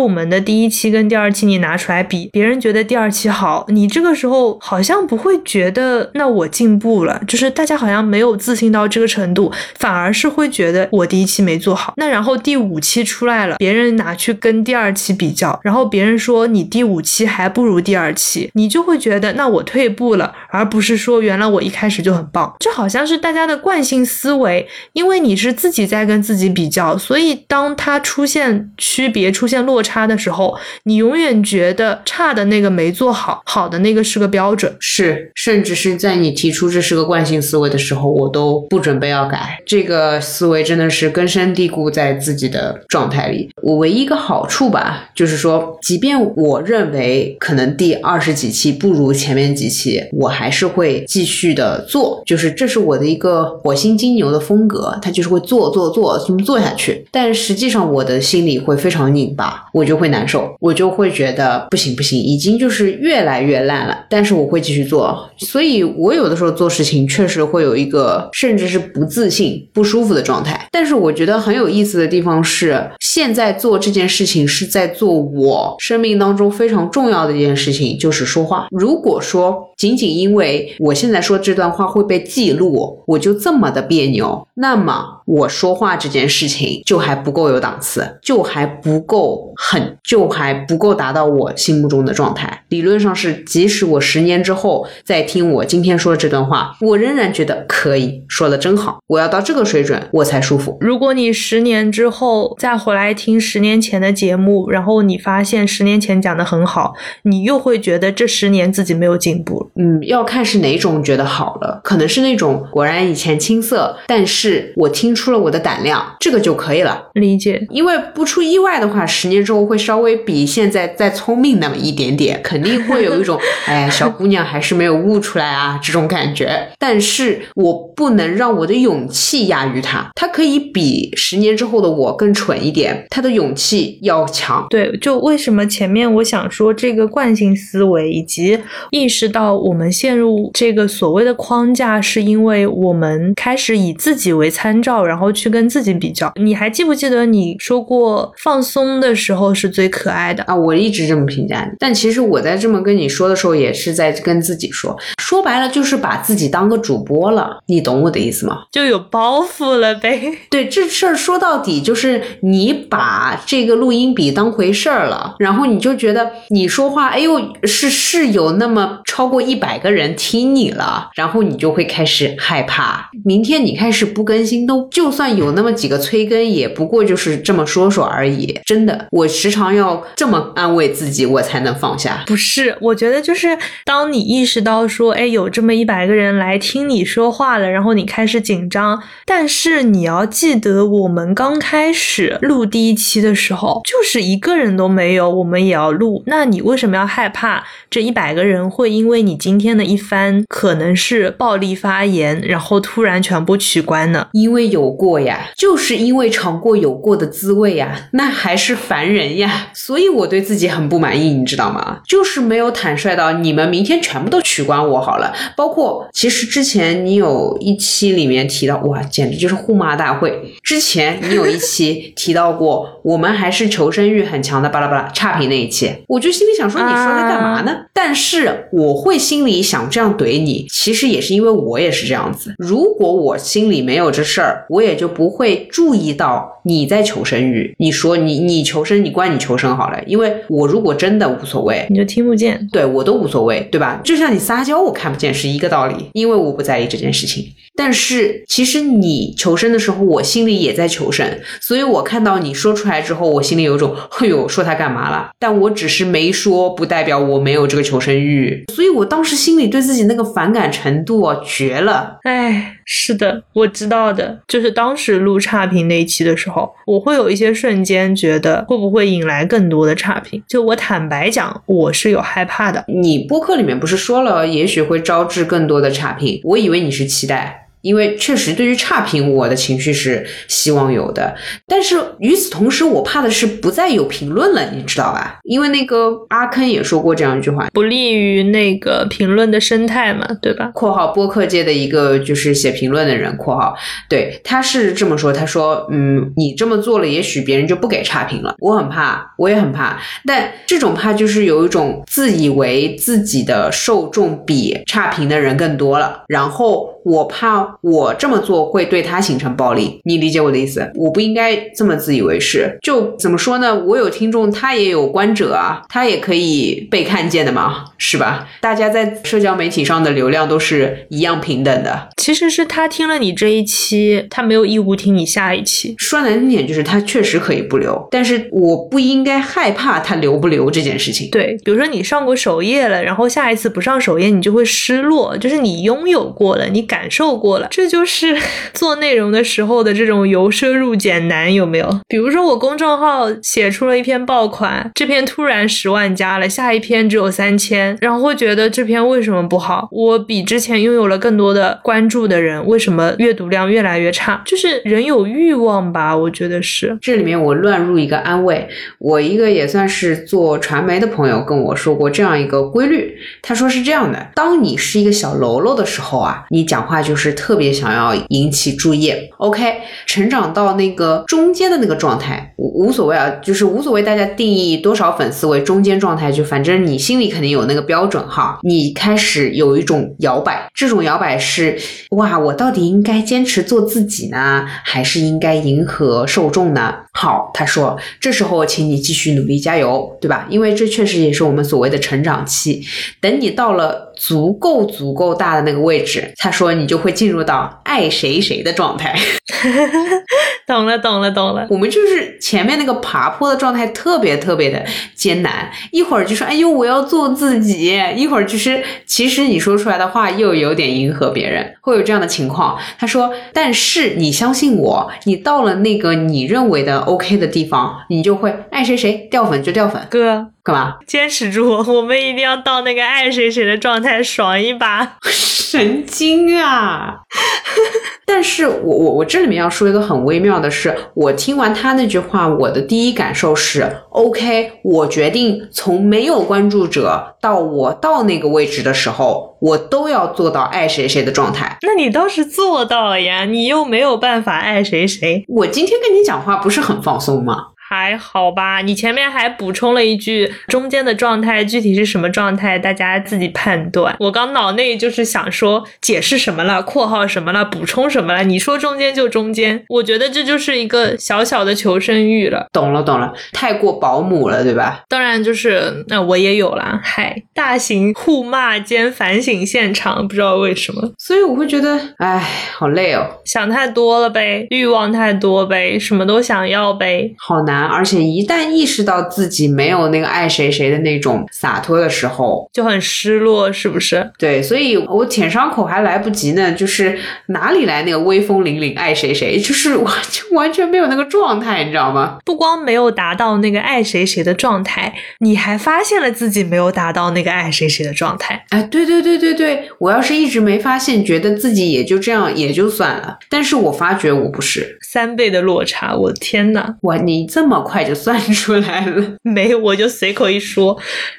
我们的第一期跟第二期你拿出来比，别人觉得第二期好，你这个时候好像不会觉得那我进步了，就是大家好像没有自信到。这个程度反而是会觉得我第一期没做好，那然后第五期出来了，别人拿去跟第二期比较，然后别人说你第五期还不如第二期，你就会觉得那我退步了，而不是说原来我一开始就很棒。这好像是大家的惯性思维，因为你是自己在跟自己比较，所以当它出现区别、出现落差的时候，你永远觉得差的那个没做好，好的那个是个标准。是，甚至是在你提出这是个惯性思维的时候，我都不。准备要改这个思维，真的是根深蒂固在自己的状态里。我唯一一个好处吧，就是说，即便我认为可能第二十几期不如前面几期，我还是会继续的做。就是这是我的一个火星金牛的风格，他就是会做做做，这么做下去。但实际上，我的心里会非常拧巴，我就会难受，我就会觉得不行不行，已经就是越来越烂了。但是我我会继续做，所以我有的时候做事情确实会有一个，甚至。是不自信、不舒服的状态，但是我觉得很有意思的地方是，现在做这件事情是在做我生命当中非常重要的一件事情，就是说话。如果说仅仅因为我现在说这段话会被记录，我就这么的别扭，那么我说话这件事情就还不够有档次，就还不够狠，就还不够达到我心目中的状态。理论上是，即使我十年之后再听我今天说的这段话，我仍然觉得可以说的。真好，我要到这个水准我才舒服。如果你十年之后再回来听十年前的节目，然后你发现十年前讲的很好，你又会觉得这十年自己没有进步。嗯，要看是哪种觉得好了，可能是那种果然以前青涩，但是我听出了我的胆量，这个就可以了。理解，因为不出意外的话，十年之后会稍微比现在再聪明那么一点点，肯定会有一种 <laughs> 哎，小姑娘还是没有悟出来啊这种感觉。但是我不能让。我的勇气压于他，他可以比十年之后的我更蠢一点，他的勇气要强。对，就为什么前面我想说这个惯性思维，以及意识到我们陷入这个所谓的框架，是因为我们开始以自己为参照，然后去跟自己比较。你还记不记得你说过放松的时候是最可爱的啊？我一直这么评价你，但其实我在这么跟你说的时候，也是在跟自己说，说白了就是把自己当个主播了，你懂我的意思吗。就有包袱了呗。对，这事儿说到底就是你把这个录音笔当回事儿了，然后你就觉得你说话，哎呦，是是有那么超过一百个人听你了，然后你就会开始害怕。明天你开始不更新，都就算有那么几个催更，也不过就是这么说说而已。真的，我时常要这么安慰自己，我才能放下。不是，我觉得就是当当你意识到说，哎，有这么一百个人来听你说话了，然后你开始。紧张，但是你要记得，我们刚开始录第一期的时候，就是一个人都没有，我们也要录。那你为什么要害怕这一百个人会因为你今天的一番可能是暴力发言，然后突然全部取关呢？因为有过呀，就是因为尝过有过的滋味呀，那还是凡人呀，所以我对自己很不满意，你知道吗？就是没有坦率到你们明天全部都取关我好了，包括其实之前你有一期。里面提到哇，简直就是互骂大会。之前你有一期提到过，我们还是求生欲很强的，巴拉巴拉差评那一期，我就心里想说，你说他干嘛呢？但是我会心里想这样怼你，其实也是因为我也是这样子。如果我心里没有这事儿，我也就不会注意到你在求生欲。你说你你求生，你关你求生好了，因为我如果真的无所谓，你就听不见，对我都无所谓，对吧？就像你撒娇我看不见是一个道理，因为我不在意这件事情，但是。是，其实你求生的时候，我心里也在求生，所以我看到你说出来。来之后，我心里有一种，哎呦，说他干嘛了？但我只是没说，不代表我没有这个求生欲。所以我当时心里对自己那个反感程度啊，绝了。哎，是的，我知道的，就是当时录差评那一期的时候，我会有一些瞬间觉得会不会引来更多的差评。就我坦白讲，我是有害怕的。你播客里面不是说了，也许会招致更多的差评？我以为你是期待。因为确实，对于差评，我的情绪是希望有的。但是与此同时，我怕的是不再有评论了，你知道吧？因为那个阿坑也说过这样一句话，不利于那个评论的生态嘛，对吧？（括号播客界的一个就是写评论的人）（括号对，他是这么说，他说，嗯，你这么做了，也许别人就不给差评了。我很怕，我也很怕。但这种怕就是有一种自以为自己的受众比差评的人更多了，然后我怕。我这么做会对他形成暴力，你理解我的意思？我不应该这么自以为是。就怎么说呢？我有听众，他也有观者啊，他也可以被看见的嘛，是吧？大家在社交媒体上的流量都是一样平等的。其实是他听了你这一期，他没有义务听你下一期。说难听点，就是他确实可以不留，但是我不应该害怕他留不留这件事情。对，比如说你上过首页了，然后下一次不上首页，你就会失落，就是你拥有过了，你感受过了。这就是做内容的时候的这种由奢入俭难，有没有？比如说我公众号写出了一篇爆款，这篇突然十万加了，下一篇只有三千，然后会觉得这篇为什么不好？我比之前拥有了更多的关注的人，为什么阅读量越来越差？就是人有欲望吧，我觉得是。这里面我乱入一个安慰，我一个也算是做传媒的朋友跟我说过这样一个规律，他说是这样的：当你是一个小喽啰的时候啊，你讲话就是特。特别想要引起注意，OK，成长到那个中间的那个状态，无无所谓啊，就是无所谓，大家定义多少粉丝为中间状态，就反正你心里肯定有那个标准哈。你开始有一种摇摆，这种摇摆是哇，我到底应该坚持做自己呢，还是应该迎合受众呢？好，他说，这时候请你继续努力加油，对吧？因为这确实也是我们所谓的成长期。等你到了足够足够大的那个位置，他说你就会进入到爱谁谁的状态。<laughs> 懂了，懂了，懂了。我们就是前面那个爬坡的状态特别特别的艰难，一会儿就说哎呦我要做自己，一会儿就是其实你说出来的话又有点迎合别人，会有这样的情况。他说，但是你相信我，你到了那个你认为的。OK 的地方，你就会爱谁谁掉粉就掉粉。哥，干嘛？坚持住，我们一定要到那个爱谁谁的状态，爽一把。<laughs> 神经啊！<laughs> 但是我我我这里面要说一个很微妙的是，我听完他那句话，我的第一感受是 OK，我决定从没有关注者到我到那个位置的时候，我都要做到爱谁谁的状态。那你倒是做到了呀，你又没有办法爱谁谁。我今天跟你讲话不是很放松吗？还好吧，你前面还补充了一句中间的状态，具体是什么状态，大家自己判断。我刚脑内就是想说解释什么了，括号什么了，补充什么了。你说中间就中间，我觉得这就是一个小小的求生欲了。懂了懂了，太过保姆了，对吧？当然就是那我也有啦，嗨，大型互骂兼反省现场，不知道为什么，所以我会觉得，哎，好累哦，想太多了呗，欲望太多呗，什么都想要呗，好难。而且一旦意识到自己没有那个爱谁谁的那种洒脱的时候，就很失落，是不是？对，所以我舔伤口还来不及呢，就是哪里来那个威风凛凛爱谁谁，就是完 <laughs> 就完全没有那个状态，你知道吗？不光没有达到那个爱谁谁的状态，你还发现了自己没有达到那个爱谁谁的状态。哎，对对对对对，我要是一直没发现，觉得自己也就这样也就算了，但是我发觉我不是三倍的落差，我的天呐，哇，你这么。这么快就算出来了？没，我就随口一说。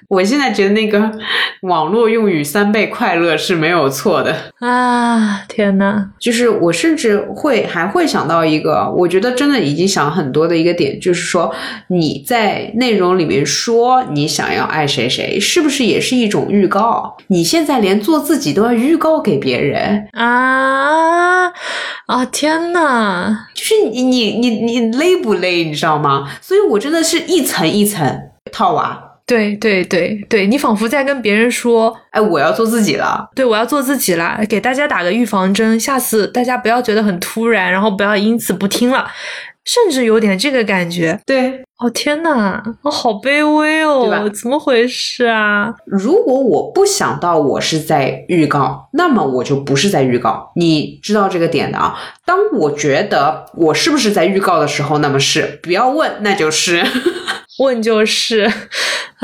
我现在觉得那个网络用语“三倍快乐”是没有错的啊！天呐，就是我甚至会还会想到一个，我觉得真的已经想很多的一个点，就是说你在内容里面说你想要爱谁谁，是不是也是一种预告？你现在连做自己都要预告给别人啊啊！天呐，就是你你你你累不累？你知道吗？所以我真的是一层一层套娃。对对对对，你仿佛在跟别人说：“哎，我要做自己了。”对，我要做自己了，给大家打个预防针，下次大家不要觉得很突然，然后不要因此不听了。甚至有点这个感觉。对，哦天呐，我好卑微哦，怎么回事啊？如果我不想到我是在预告，那么我就不是在预告。你知道这个点的啊？当我觉得我是不是在预告的时候，那么是，不要问，那就是，<laughs> 问就是，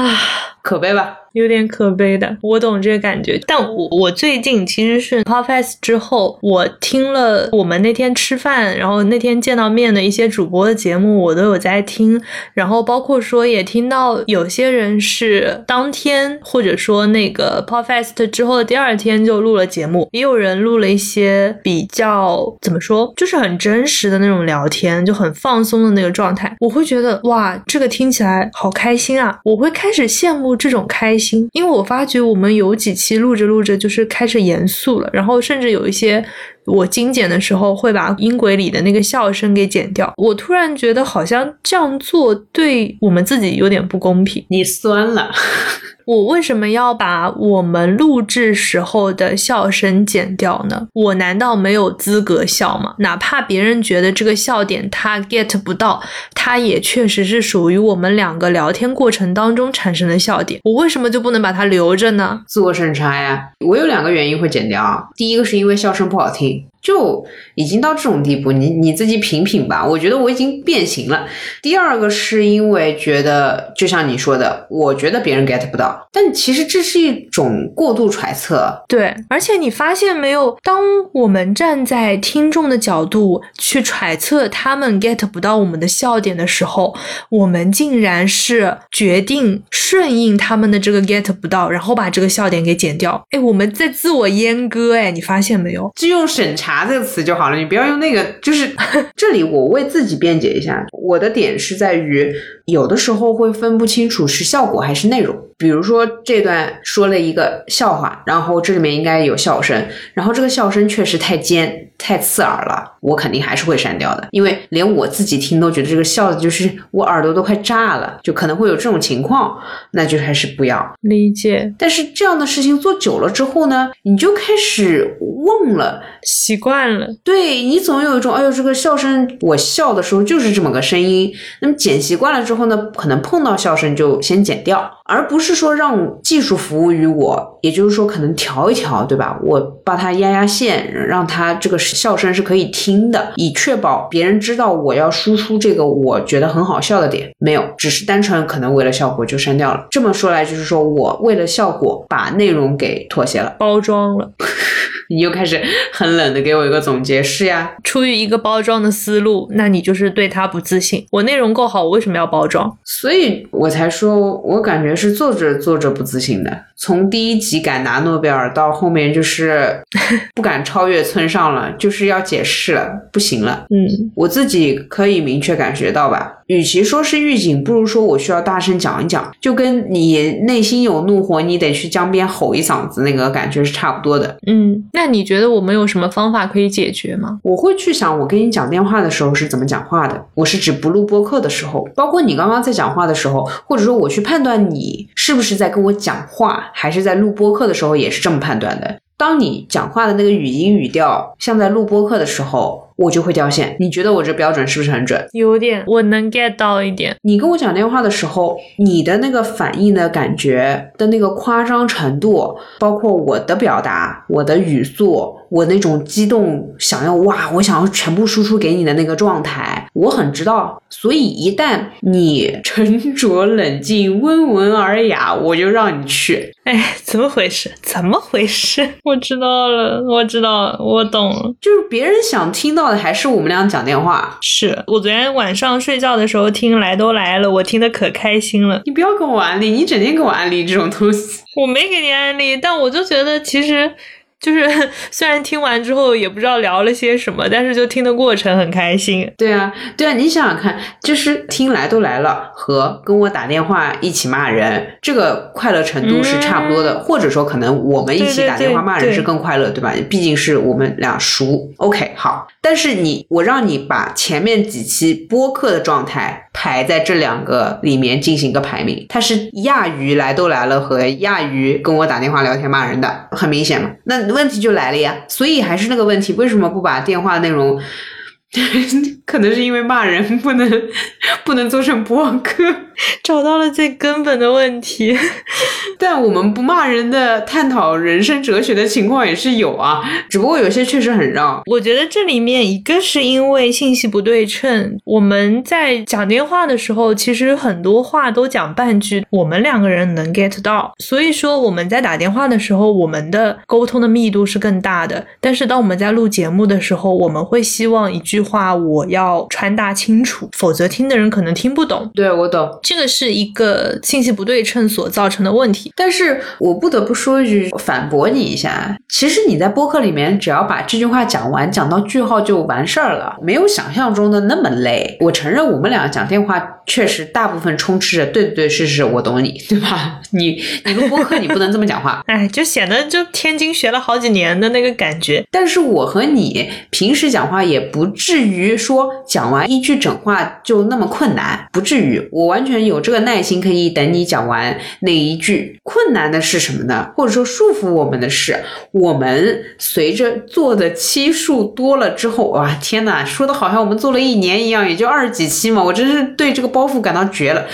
啊。可悲吧？有点可悲的，我懂这个感觉。但我我最近其实是 Pop Fest 之后，我听了我们那天吃饭，然后那天见到面的一些主播的节目，我都有在听。然后包括说也听到有些人是当天或者说那个 Pop Fest 之后的第二天就录了节目，也有人录了一些比较怎么说，就是很真实的那种聊天，就很放松的那个状态。我会觉得哇，这个听起来好开心啊！我会开开始羡慕这种开心，因为我发觉我们有几期录着录着就是开始严肃了，然后甚至有一些我精简的时候会把音轨里的那个笑声给剪掉。我突然觉得好像这样做对我们自己有点不公平。你酸了，<laughs> 我为什么要把我们录制时候的笑声剪掉呢？我难道没有资格笑吗？哪怕别人觉得这个笑点他 get 不到，他也确实是属于我们两个聊天过程当中产生的笑点，我为什么就不能把它留着呢？自我审查呀。我有两个原因会剪掉啊。第一个是因为笑声不好听，day. 就已经到这种地步，你你自己品品吧。我觉得我已经变形了。第二个是因为觉得，就像你说的，我觉得别人 get 不到，但其实这是一种过度揣测。对，而且你发现没有，当我们站在听众的角度去揣测他们 get 不到我们的笑点的时候，我们竟然是决定顺应他们的这个 get 不到，然后把这个笑点给剪掉。哎，我们在自我阉割，哎，你发现没有？就用审查这个词就好了，你不要用那个。就是 <laughs> 这里，我为自己辩解一下，我的点是在于，有的时候会分不清楚是效果还是内容。比如说这段说了一个笑话，然后这里面应该有笑声，然后这个笑声确实太尖、太刺耳了，我肯定还是会删掉的，因为连我自己听都觉得这个笑的就是我耳朵都快炸了，就可能会有这种情况，那就还是不要。理解，但是这样的事情做久了之后呢，你就开始忘了。习惯了。对你总有一种，哎呦，这个笑声，我笑的时候就是这么个声音。那么剪习惯了之后呢，可能碰到笑声就先剪掉，而不是说让技术服务于我，也就是说可能调一调，对吧？我把它压压线，让它这个笑声是可以听的，以确保别人知道我要输出这个我觉得很好笑的点。没有，只是单纯可能为了效果就删掉了。这么说来，就是说我为了效果把内容给妥协了。包装了，<laughs> 你又开始 <laughs> 很冷的给我一个总结，是呀，出于一个包装的思路，那你就是对他不自信。我内容够好，我为什么要包装？所以我才说，我感觉是作者作者不自信的。从第一集敢拿诺贝尔到后面就是 <laughs> 不敢超越村上了，就是要解释了，不行了。嗯，我自己可以明确感觉到吧，与其说是预警，不如说我需要大声讲一讲，就跟你内心有怒火，你得去江边吼一嗓子那个感觉是差不多的。嗯，那你觉得我们有什么方法可以解决吗？我会去想，我跟你讲电话的时候是怎么讲话的。我是指不录播客的时候，包括你刚刚在讲话的时候，或者说我去判断你是不是在跟我讲话，还是在录播课的时候，也是这么判断的。当你讲话的那个语音语调像在录播课的时候，我就会掉线。你觉得我这标准是不是很准？有点，我能 get 到一点。你跟我讲电话的时候，你的那个反应的感觉的那个夸张程度，包括我的表达、我的语速、我那种激动，想要哇，我想要全部输出给你的那个状态，我很知道。所以一旦你沉着冷静、温文尔雅，我就让你去。哎，怎么回事？怎么回事？<laughs> 我知道了，我知道了，我懂了。就是别人想听到的还是我们俩讲电话。是我昨天晚上睡觉的时候听《来都来了》，我听的可开心了。你不要给我安利，你整天给我安利这种东西。我没给你安利，但我就觉得其实。就是 <laughs> 虽然听完之后也不知道聊了些什么，但是就听的过程很开心。对啊，对啊，你想想看，就是听来都来了和跟我打电话一起骂人，这个快乐程度是差不多的，嗯、或者说可能我们一起打电话骂人是更快乐，对对吧？毕竟是我们俩熟。OK，好，但是你我让你把前面几期播客的状态排在这两个里面进行一个排名，它是亚于来都来了和亚于跟我打电话聊天骂人的，很明显嘛。那问题就来了呀，所以还是那个问题，为什么不把电话内容 <laughs> 可能是因为骂人不能不能做成播客，<laughs> 找到了最根本的问题。<laughs> 但我们不骂人的探讨人生哲学的情况也是有啊，只不过有些确实很绕。我觉得这里面一个是因为信息不对称，我们在讲电话的时候，其实很多话都讲半句，我们两个人能 get 到，所以说我们在打电话的时候，我们的沟通的密度是更大的。但是当我们在录节目的时候，我们会希望一句话我要传达清楚，否则听的人可能听不懂。对我懂，这个是一个信息不对称所造成的问题。但是我不得不说一句，反驳你一下。其实你在播客里面，只要把这句话讲完，讲到句号就完事儿了，没有想象中的那么累。我承认，我们俩讲电话确实大部分充斥着对对对，是是，我懂你，对吧？<laughs> 你你录播客，你不能这么讲话，哎，就显得就天津学了好几年的那个感觉。但是我和你平时讲话也不至于说讲完一句整话就那么困难，不至于。我完全有这个耐心，可以等你讲完那一句。困难的是什么呢？或者说束缚我们的是，我们随着做的期数多了之后，哇，天呐，说的好像我们做了一年一样，也就二十几期嘛，我真是对这个包袱感到绝了。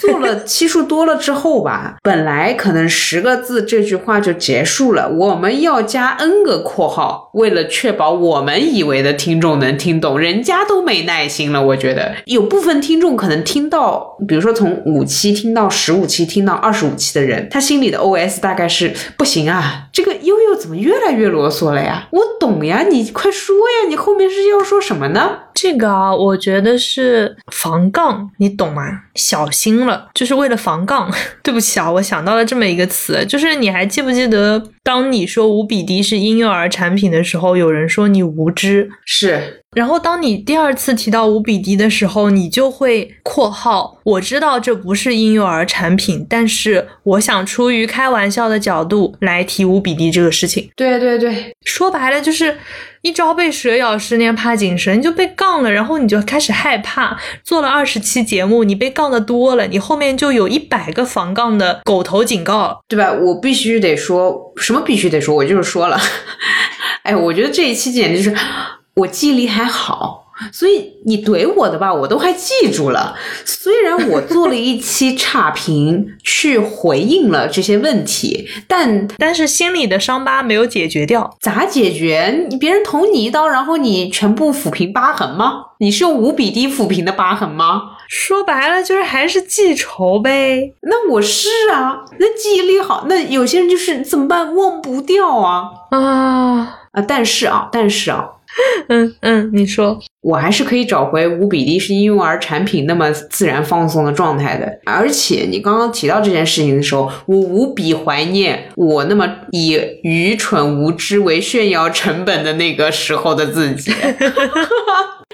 做了 <laughs> 期数多了之后吧，本来可能十个字这句话就结束了，我们要加 n 个括号，为了确保我们以为的听众能听懂，人家都没耐心了。我觉得有部分听众可能听到，比如说从五期听到十五期，听到二十五期的人，他心里的 OS 大概是不行啊，这个悠悠怎么越来越啰嗦了呀？我懂呀，你快说呀，你后面是要说什么呢？这个啊，我觉得是防杠，你懂吗？小心了，就是为了防杠。<laughs> 对不起啊，我想到了这么一个词，就是你还记不记得，当你说无比低是婴幼儿产品的时候，有人说你无知，是。然后当你第二次提到无比低的时候，你就会括号，我知道这不是婴幼儿产品，但是我想出于开玩笑的角度来提无比低这个事情。对对对，说白了就是一朝被蛇咬，十年怕井绳，你就被杠了，然后你就开始害怕。做了二十期节目，你被杠的多了，你后面就有一百个防杠的狗头警告，对吧？我必须得说，什么必须得说，我就是说了。<laughs> 哎，我觉得这一期简直是。我记忆力还好，所以你怼我的吧，我都还记住了。虽然我做了一期差评去回应了这些问题，但但是心里的伤疤没有解决掉。咋解决？你别人捅你一刀，然后你全部抚平疤痕吗？你是用五比低抚平的疤痕吗？说白了就是还是记仇呗。那我是啊，那记忆力好，那有些人就是怎么办？忘不掉啊啊啊！但是啊，但是啊。<laughs> 嗯嗯，你说，我还是可以找回无比例是婴幼儿产品那么自然放松的状态的。而且你刚刚提到这件事情的时候，我无比怀念我那么以愚蠢无知为炫耀成本的那个时候的自己。<laughs>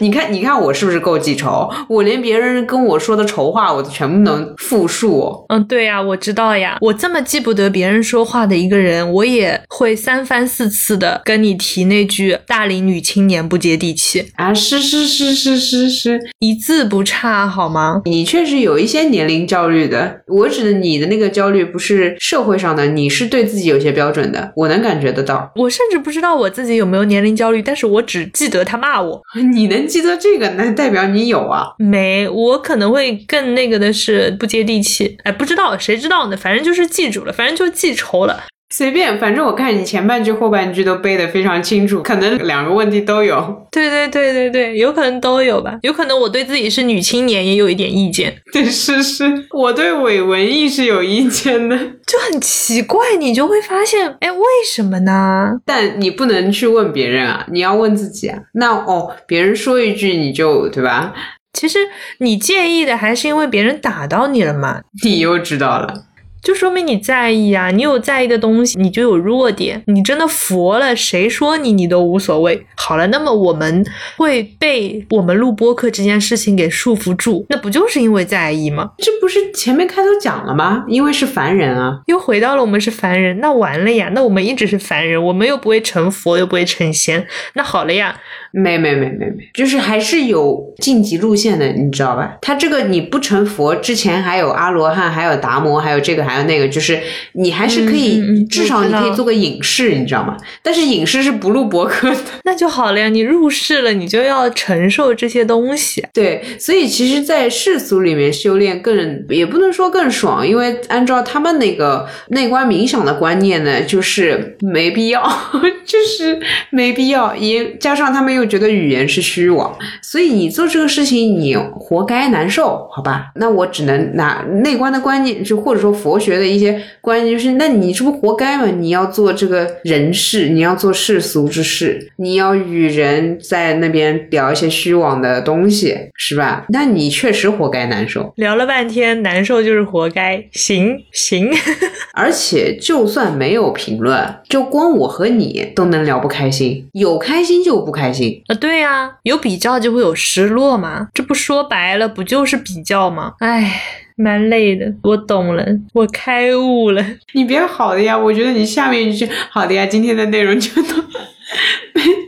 你看，你看我是不是够记仇？我连别人跟我说的丑话，我都全部能复述。嗯，对呀，我知道呀。我这么记不得别人说话的一个人，我也会三番四次的跟你提那句“大龄女青年不接地气”啊！是是是是是是，一字不差，好吗？你确实有一些年龄焦虑的。我指的你的那个焦虑，不是社会上的，你是对自己有些标准的，我能感觉得到。我甚至不知道我自己有没有年龄焦虑，但是我只记得他骂我。你能？记得这个，那代表你有啊？没，我可能会更那个的是不接地气。哎，不知道，谁知道呢？反正就是记住了，反正就记仇了。随便，反正我看你前半句后半句都背得非常清楚，可能两个问题都有。对对对对对，有可能都有吧。有可能我对自己是女青年也有一点意见。<laughs> 对，是是，我对伪文艺是有意见的，就很奇怪，你就会发现，哎，为什么呢？但你不能去问别人啊，你要问自己啊。那哦，别人说一句你就对吧？其实你介意的还是因为别人打到你了嘛？你又知道了。就说明你在意啊！你有在意的东西，你就有弱点。你真的佛了，谁说你你都无所谓。好了，那么我们会被我们录播课这件事情给束缚住，那不就是因为在意吗？这不是前面开头讲了吗？因为是凡人啊，又回到了我们是凡人，那完了呀！那我们一直是凡人，我们又不会成佛，又不会成仙。那好了呀，没没没没没，就是还是有晋级路线的，你知道吧？他这个你不成佛之前还有阿罗汉，还有达摩，还有这个。还有那个，就是你还是可以，嗯嗯嗯至少你可以做个影视，你知道吗？但是影视是不录博客的。那就好了呀，你入世了，你就要承受这些东西。对，所以其实，在世俗里面修炼更也不能说更爽，因为按照他们那个内观冥想的观念呢，就是没必要，<laughs> 就是没必要。也加上他们又觉得语言是虚妄，所以你做这个事情，你活该难受，好吧？那我只能拿内观的观念，就或者说佛学的一些观念，就是那你这不活该吗？你要做这个人事，你要做世俗之事，你要与人在那边聊一些虚妄的东西，是吧？那你确实活该难受。聊了半天，难受就是活该。行行，<laughs> 而且就算没有评论，就光我和你都能聊不开心，有开心就不开心。啊，对呀、有比较就会有失落嘛，这不说白了不就是比较吗？唉，蛮累的，我懂了，我开悟了。<laughs> 你别好的呀，我觉得你下面一句好的呀，今天的内容就都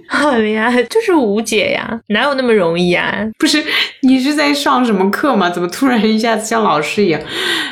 好的呀，就是无解呀，哪有那么容易啊？不是你是在上什么课吗？怎么突然一下子像老师一样？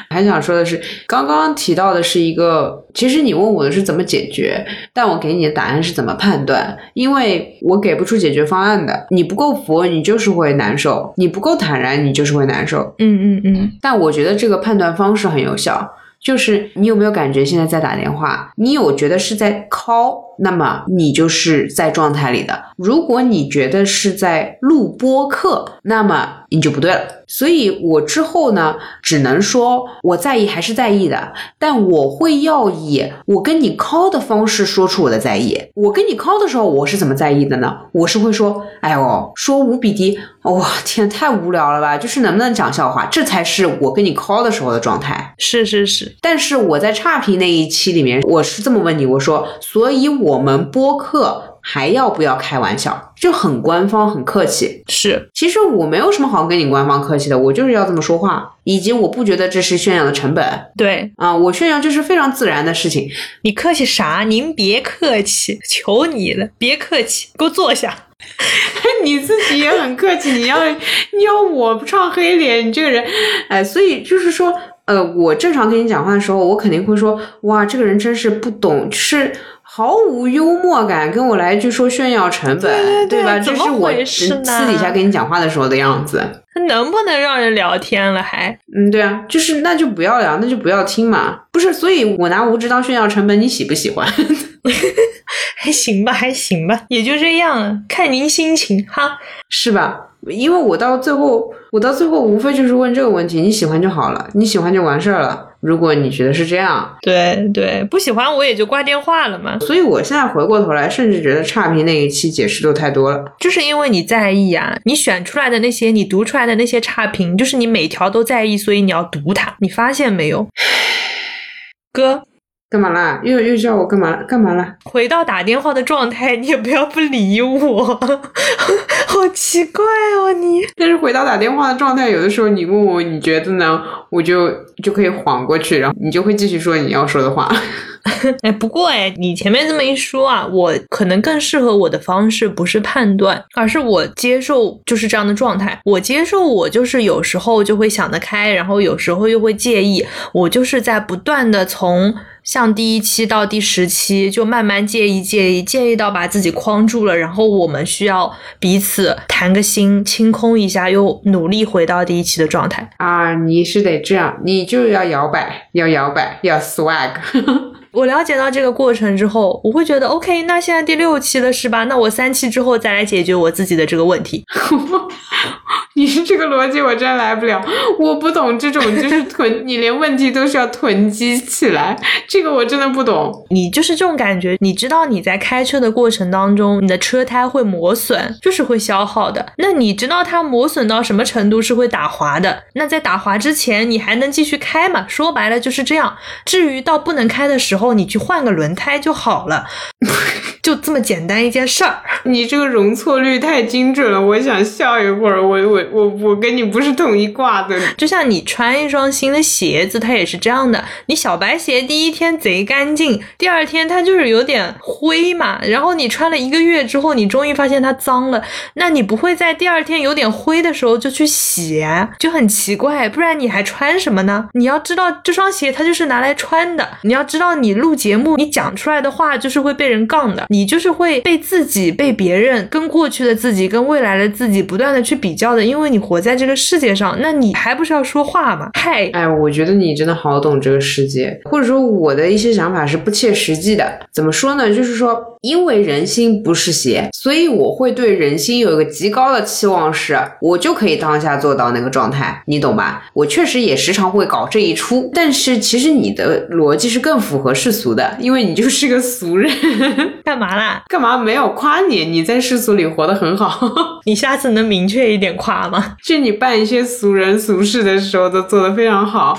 还想说的是，刚刚提到的是一个，其实你问我的是怎么解决，但我给你的答案是怎么判断，因为我给不出解决方案的。你不够佛，你就是会难受；你不够坦然，你就是会难受。嗯嗯嗯，但我觉得这个判断方式很有效。就是你有没有感觉现在在打电话？你有觉得是在 call，那么你就是在状态里的。如果你觉得是在录播课，那么你就不对了。所以我之后呢，只能说我在意还是在意的，但我会要以我跟你 call 的方式说出我的在意。我跟你 call 的时候，我是怎么在意的呢？我是会说，哎呦，说无比低，哇、天，太无聊了吧？就是能不能讲笑话，这才是我跟你 call 的时候的状态。是是是，但是我在差评那一期里面，我是这么问你，我说，所以我们播客还要不要开玩笑？就很官方，很客气。是其实我没有什么好跟你官方客气的，我就是要这么说话，以及我不觉得这是炫耀的成本对啊、我炫耀就是非常自然的事情。你客气啥？您别客气，求你了，别客气，给我坐下。<laughs> 你自己也很客气，你要 <laughs> 你要我不唱黑脸，你这个人，哎，所以就是说，呃，我正常跟你讲话的时候，我肯定会说，哇，这个人真是不懂，就是毫无幽默感，跟我来一句说炫耀成本，对对对吧？这是我私底下跟你讲话的时候的样子。能不能让人聊天了还？嗯，对啊，就是那就不要聊，那就不要听嘛。不是，所以我拿无知当炫耀成本，你喜不喜欢？<laughs> 还行吧，还行吧，也就这样了，看您心情哈。是吧？因为我到最后，我到最后无非就是问这个问题：你喜欢就好了，你喜欢就完事儿了。如果你觉得是这样，对对，不喜欢我也就挂电话了嘛。所以我现在回过头来，甚至觉得差评那一期解释都太多了。就是因为你在意啊，你选出来的那些，你读出来的那些差评，就是你每条都在意，所以你要读它。你发现没有，<sighs> 哥？干嘛啦？又又叫我干嘛了？干嘛啦？回到打电话的状态，你也不要不理我，<laughs> 好奇怪哦你。但是回到打电话的状态，有的时候你问我你觉得呢，我就就可以缓过去，然后你就会继续说你要说的话。<laughs> 哎，不过哎，你前面这么一说啊，我可能更适合我的方式不是判断，而是我接受就是这样的状态。我接受我就是有时候就会想得开，然后有时候又会介意。我就是在不断的从像第一期到第十期，就慢慢介意介意介意到把自己框住了，然后我们需要彼此谈个心，清空一下，又努力回到第一期的状态。啊，你是得这样，你就要摇摆，要摇摆，要 swag。<laughs> 我了解到这个过程之后，我会觉得 OK，那现在第六期了是吧？那我三期之后再来解决我自己的这个问题。<laughs> 你是这个逻辑，我真来不了。我不懂这种，就是 <laughs> 囤，你连问题都是要囤积起来，这个我真的不懂。你就是这种感觉，你知道你在开车的过程当中，你的车胎会磨损，就是会消耗的。那你知道它磨损到什么程度是会打滑的？那在打滑之前，你还能继续开吗？说白了就是这样。至于到不能开的时候，你去换个轮胎就好了，<laughs> 就这么简单一件事儿。你这个容错率太精准了，我想笑一会儿，我我我我跟你不是同一挂的。就像你穿一双新的鞋子，它也是这样的。你小白鞋第一天贼干净，第二天它就是有点灰嘛。然后你穿了一个月之后，你终于发现它脏了，那你不会在第二天有点灰的时候就去洗，啊就很奇怪。不然你还穿什么呢？你要知道这双鞋它就是拿来穿的。你要知道你你录节目，你讲出来的话就是会被人杠的，你就是会被自己、被别人、跟过去的自己、跟未来的自己不断的去比较的，因为你活在这个世界上，那你还不是要说话吗？嗨，哎，我觉得你真的好懂这个世界，或者说我的一些想法是不切实际的。怎么说呢？就是说，因为人心不是邪，所以我会对人心有一个极高的期望，是我就可以当下做到那个状态，你懂吧？我确实也时常会搞这一出，但是其实你的逻辑是更符合世俗的，因为你就是个俗人。<laughs> 干嘛啦？干嘛没有夸你？你在世俗里活得很好。<laughs> 你下次能明确一点夸吗？就你办一些俗人俗事的时候，都做得非常好。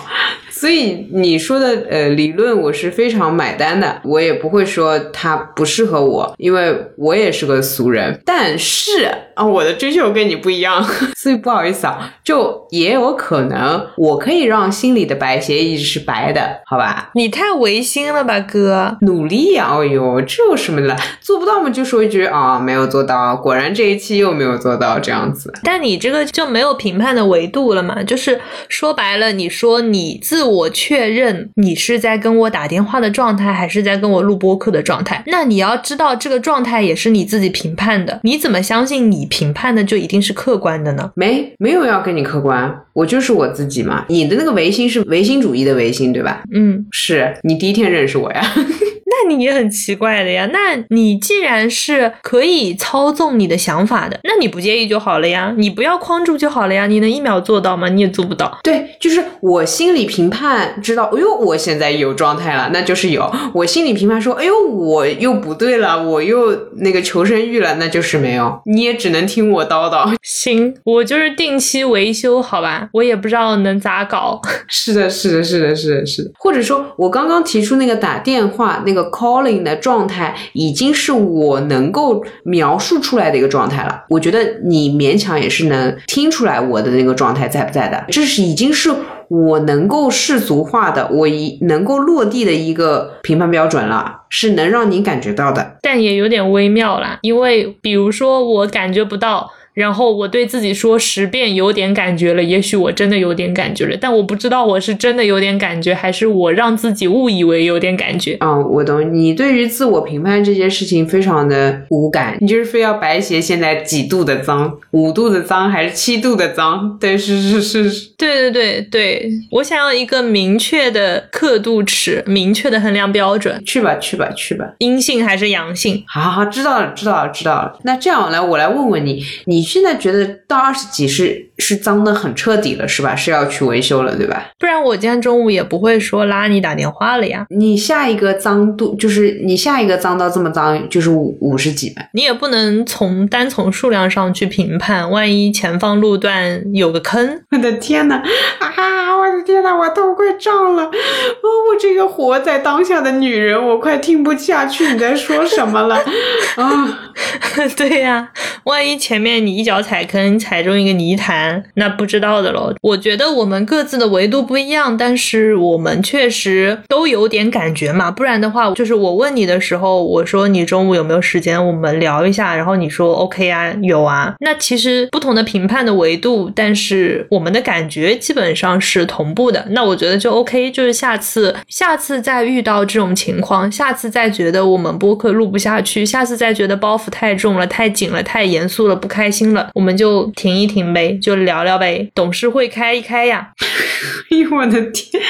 所以你说的呃理论我是非常买单的，我也不会说它不适合我，因为我也是个俗人。但是啊，我的追求跟你不一样，<laughs> 所以不好意思啊，就也有可能我可以让心里的白鞋一直是白的，好吧？你太违心了吧，哥！努力呀，哎呦，这有什么的？做不到嘛，就说一句啊，没有做到。果然这一期又没有做到，这样子。但你这个就没有评判的维度了嘛？就是说白了，你说你自我确认你是在跟我打电话的状态，还是在跟我录播课的状态？那你要知道，这个状态也是你自己评判的。你怎么相信你评判的就一定是客观的呢？没没有要跟你客观，我就是我自己嘛。你的那个唯心是唯心主义的唯心，对吧？嗯，是你第一天认认识我呀。那你也很奇怪的呀。那你既然是可以操纵你的想法的，那你不介意就好了呀。你不要框住就好了呀。你能一秒做到吗？你也做不到。对，就是我心里评判知道，哎呦，我现在有状态了，那就是有。我心里评判说，哎呦，我又不对了，我又那个求生欲了，那就是没有。你也只能听我叨叨。行，我就是定期维修，好吧。我也不知道能咋搞。<laughs> 是的，是的，是的，是的，是的。或者说，我刚刚提出那个打电话那个。Calling 的状态已经是我能够描述出来的一个状态了，我觉得你勉强也是能听出来我的那个状态在不在的，这是已经是我能够世俗化的，我一能够落地的一个评判标准了，是能让你感觉到的，但也有点微妙啦，因为比如说我感觉不到。然后我对自己说十遍有点感觉了，也许我真的有点感觉了，但我不知道我是真的有点感觉，还是我让自己误以为有点感觉。啊，我懂你对于自我评判这件事情非常的无感，你就是非要白鞋现在几度的脏，五度的脏还是七度的脏？对，是是是是，对对对对，我想要一个明确的刻度尺，明确的衡量标准。去吧去吧去吧，阴性还是阳性？好好好，知道了知道了知道了。那这样来，我来问问你，你。现在觉得到二十几是是脏的很彻底了，是吧？是要去维修了，对吧？不然我今天中午也不会说拉你打电话了呀。你下一个脏度就是你下一个脏到这么脏，就是五五十几呗。你也不能从单从数量上去评判，万一前方路段有个坑，<laughs> 我的天呐！啊！我的天呐！我头快胀了！哦，我这个活在当下的女人，我快听不下去你在说什么了啊！<laughs> 对呀，万一前面你。一脚踩坑，踩中一个泥潭，那不知道的喽。我觉得我们各自的维度不一样，但是我们确实都有点感觉嘛。不然的话，就是我问你的时候，我说你中午有没有时间，我们聊一下，然后你说 OK 啊，有啊。那其实不同的评判的维度，但是我们的感觉基本上是同步的。那我觉得就 OK，就是下次下次再遇到这种情况，下次再觉得我们播客录不下去，下次再觉得包袱太重了、太紧了、太严严肃了、不开心。了，我们就停一停呗，就聊聊呗，董事会开一开呀！<laughs> 哎呦我的天，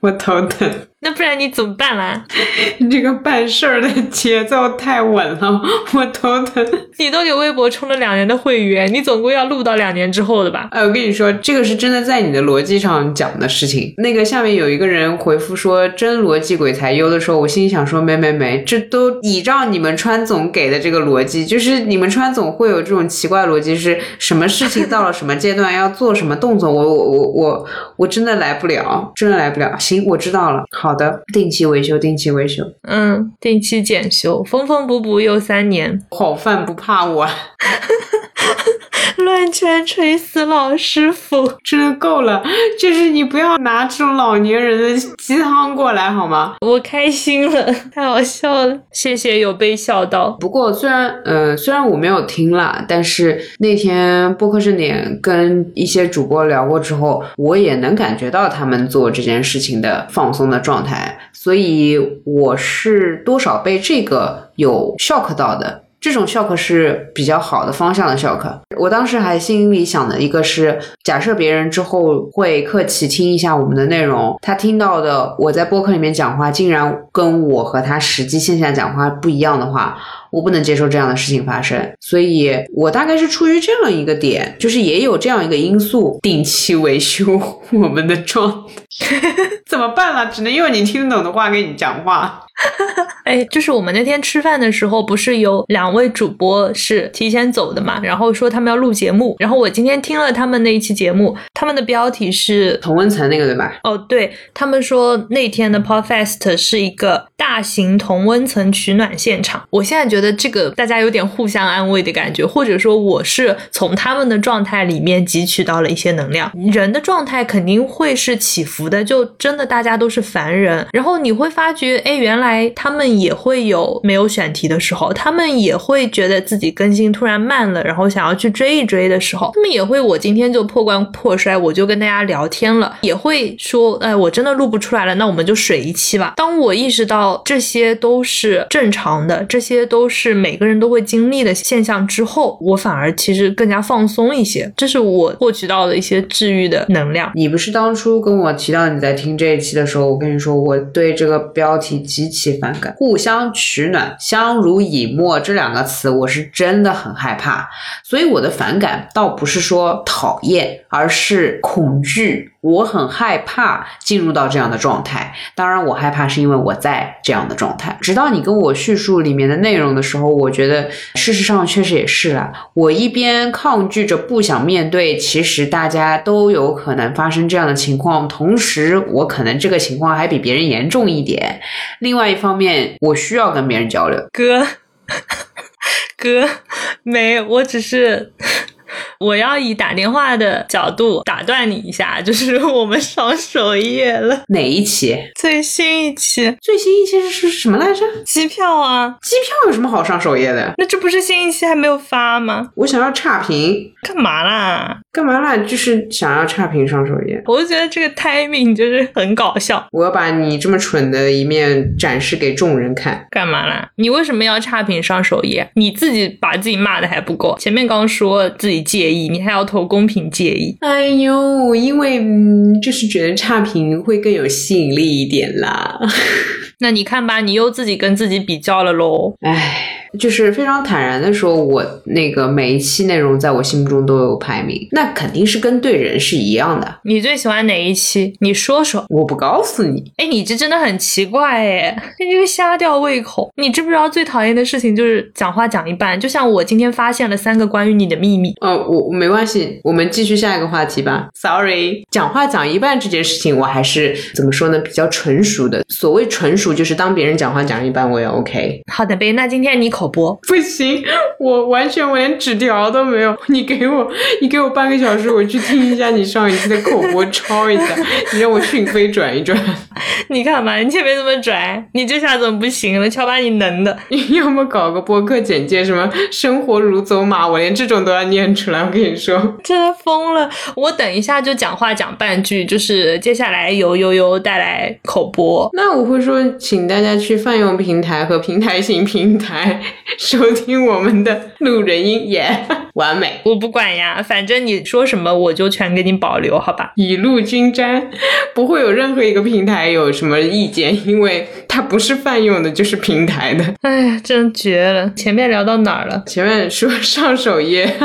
我头疼。那不然你怎么办啦？<laughs> 你这个办事儿的节奏太稳了，我头疼。你都给微博充了两年的会员，你总归要录到两年之后的吧？哎，我跟你说，这个是真的在你的逻辑上讲的事情。那个下面有一个人回复说“真逻辑鬼才优”的时候，我心里想说没没没，这都倚仗你们川总给的这个逻辑，就是你们川总会有这种奇怪逻辑，是什么事情到了什么阶段要做什么动作，我我我我我真的来不了，真的来不了。行，我知道了，好。的。定期维修，定期维修，嗯，定期检修，缝缝补补又三年，好饭不怕晚。<laughs> <laughs> 乱拳锤死老师傅，真的够了！就是你不要拿这种老年人的鸡汤过来好吗？我开心了，<laughs> 太好笑了，谢谢有被笑到。不过虽然呃虽然我没有听啦，但是那天播客盛典跟一些主播聊过之后，我也能感觉到他们做这件事情的放松的状态，所以我是多少被这个有 shock 到的。这种 shock 是比较好的方向的 shock。我当时还心里想的一个是，假设别人之后会客气听一下我们的内容，他听到的我在播客里面讲话，竟然跟我和他实际线下讲话不一样的话，我不能接受这样的事情发生。所以我大概是出于这样一个点，就是也有这样一个因素，定期维修我们的状态。<laughs> 怎么办了？只能用你听得懂的话跟你讲话。<laughs> 哎，就是我们那天吃饭的时候，不是有两位主播是提前走的嘛？然后说他们要录节目，然后我今天听了他们那一期节目，他们的标题是同温层那个对吧？哦，对他们说那天的 Podfest 是一个大型同温层取暖现场。我现在觉得这个大家有点互相安慰的感觉，或者说我是从他们的状态里面汲取到了一些能量。人的状态肯定会是起伏的，就真的大家都是凡人，然后你会发觉，哎，原来他们也会有没有选题的时候，他们也会觉得自己更新突然慢了，然后想要去追一追的时候，他们也会我今天就破罐破摔，我就跟大家聊天了，也会说，哎，我真的录不出来了，那我们就水一期吧。当我意识到这些都是正常的，这些都是每个人都会经历的现象之后，我反而其实更加放松一些，这是我获取到的一些治愈的能量。你不是当初跟我提当你在听这一期的时候，我跟你说我对这个标题极其反感，互相取暖、相濡以沫这两个词，我是真的很害怕。所以我的反感倒不是说讨厌，而是恐惧。我很害怕进入到这样的状态。当然，我害怕是因为我在这样的状态。直到你跟我叙述里面的内容的时候，我觉得事实上确实也是啦。我一边抗拒着不想面对，其实大家都有可能发生这样的情况，同时我可能这个情况还比别人严重一点。另外一方面，我需要跟别人交流。哥，<laughs> 哥，没，我只是。我要以打电话的角度打断你一下，<laughs> 就是我们上首页了，哪一期？最新一期，最新一期是是什么来着？机票啊，机票有什么好上首页的？那这不是新一期还没有发吗？我想要差评，干嘛啦？干嘛啦？就是想要差评上首页。我就觉得这个 timing 就是很搞笑。我要把你这么蠢的一面展示给众人看。干嘛啦？你为什么要差评上首页？你自己把自己骂的还不够，前面刚说自己介意，你还要投公平介意。哎呦，因为嗯，就是觉得差评会更有吸引力一点啦。<laughs> 那你看吧，你又自己跟自己比较了喽。唉。就是非常坦然的说，我那个每一期内容在我心目中都有排名，那肯定是跟对人是一样的。你最喜欢哪一期？你说说。我不告诉你。哎，你这真的很奇怪哎，你这个瞎吊胃口。你知不知道最讨厌的事情就是讲话讲一半，就像我今天发现了三个关于你的秘密。呃，我没关系，我们继续下一个话题吧。Sorry，讲话讲一半这件事情，我还是怎么说呢？比较纯熟的。所谓纯熟，就是当别人讲话讲一半，我也 OK。好的呗，那今天你口播不行，我完全我连纸条都没有。你给我，你给我半个小时，我去听一下你上一期的口播，抄一下。你让我讯飞转一转。<laughs> 你看嘛，你前面这么拽，你这下怎么不行了？瞧把你能的。你 <laughs> 要么搞个播客简介，什么生活如走马，我连这种都要念出来。我跟你说，真的疯了。我等一下就讲话讲半句，就是接下来由悠悠带来口播。那我会说，请大家去泛用平台和平台型平台 <laughs> 收听我们的路人音，耶，<laughs> 完美。我不管呀，反正你说什么我就全给你保留，好吧？雨露均沾，<laughs> 不会有任何一个平台有什么意见，因为它不是泛用的，就是平台的。哎呀，真绝了！前面聊到哪儿了？前面说上首页，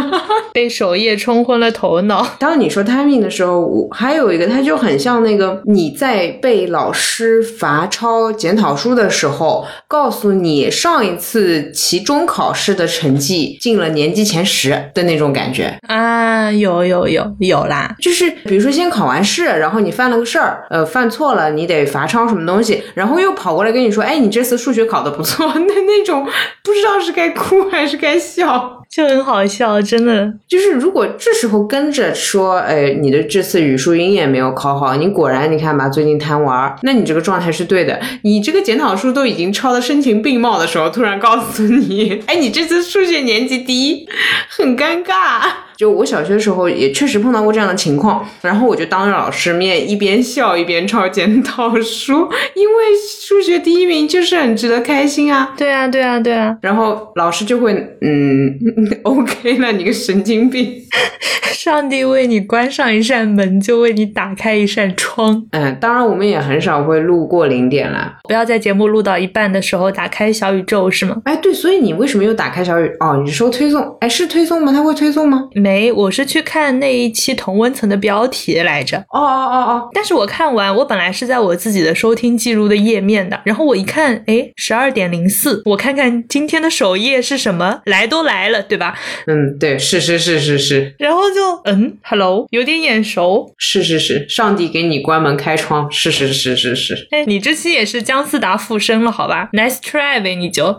被首页冲昏了头脑。当你说 timing 的时候，我还有一个，它就很像那个你在被老师罚抄检讨书的时候，告诉你上一次期中考试的成绩进了年级前十的那种感觉啊！有有有有啦，就是比如说先考完试，然后你犯了个事儿，呃，犯错了，你得罚抄什么东西，然后又跑过来跟你说，哎，你这次数学考的不错，<laughs> 那那种不知道是该哭还是该笑。就很好笑，真的。就是如果这时候跟着说，哎，你的这次语数英也没有考好，你果然你看吧，最近贪玩，那你这个状态是对的。你这个检讨书都已经抄的声情并茂的时候，突然告诉你，<laughs> 哎，你这次数学年级第一，很尴尬。就我小学的时候也确实碰到过这样的情况，然后我就当着老师面一边笑一边抄检讨书，因为数学第一名就是很值得开心啊。对啊，对啊，对啊。然后老师就会，嗯，<laughs> OK 了，你个神经病。<laughs> 上帝为你关上一扇门，就为你打开一扇窗。嗯，当然我们也很少会录过零点啦。不要在节目录到一半的时候打开小宇宙，是吗？哎，对，所以你为什么又打开小宇？哦，你是说推送？哎，是推送吗？它会推送吗？没，我是去看那一期同温层的标题来着。哦哦哦哦。但是我看完，我本来是在我自己的收听记录的页面的，然后我一看，哎，十二点零四，我看看今天的首页是什么？来都来了，对吧？嗯，对，是是是是是。然后就。嗯，Hello，有点眼熟。是是是，上帝给你关门开窗。是是是是是。哎，你这期也是姜思达附身了，好吧？Nice try 呗，你就。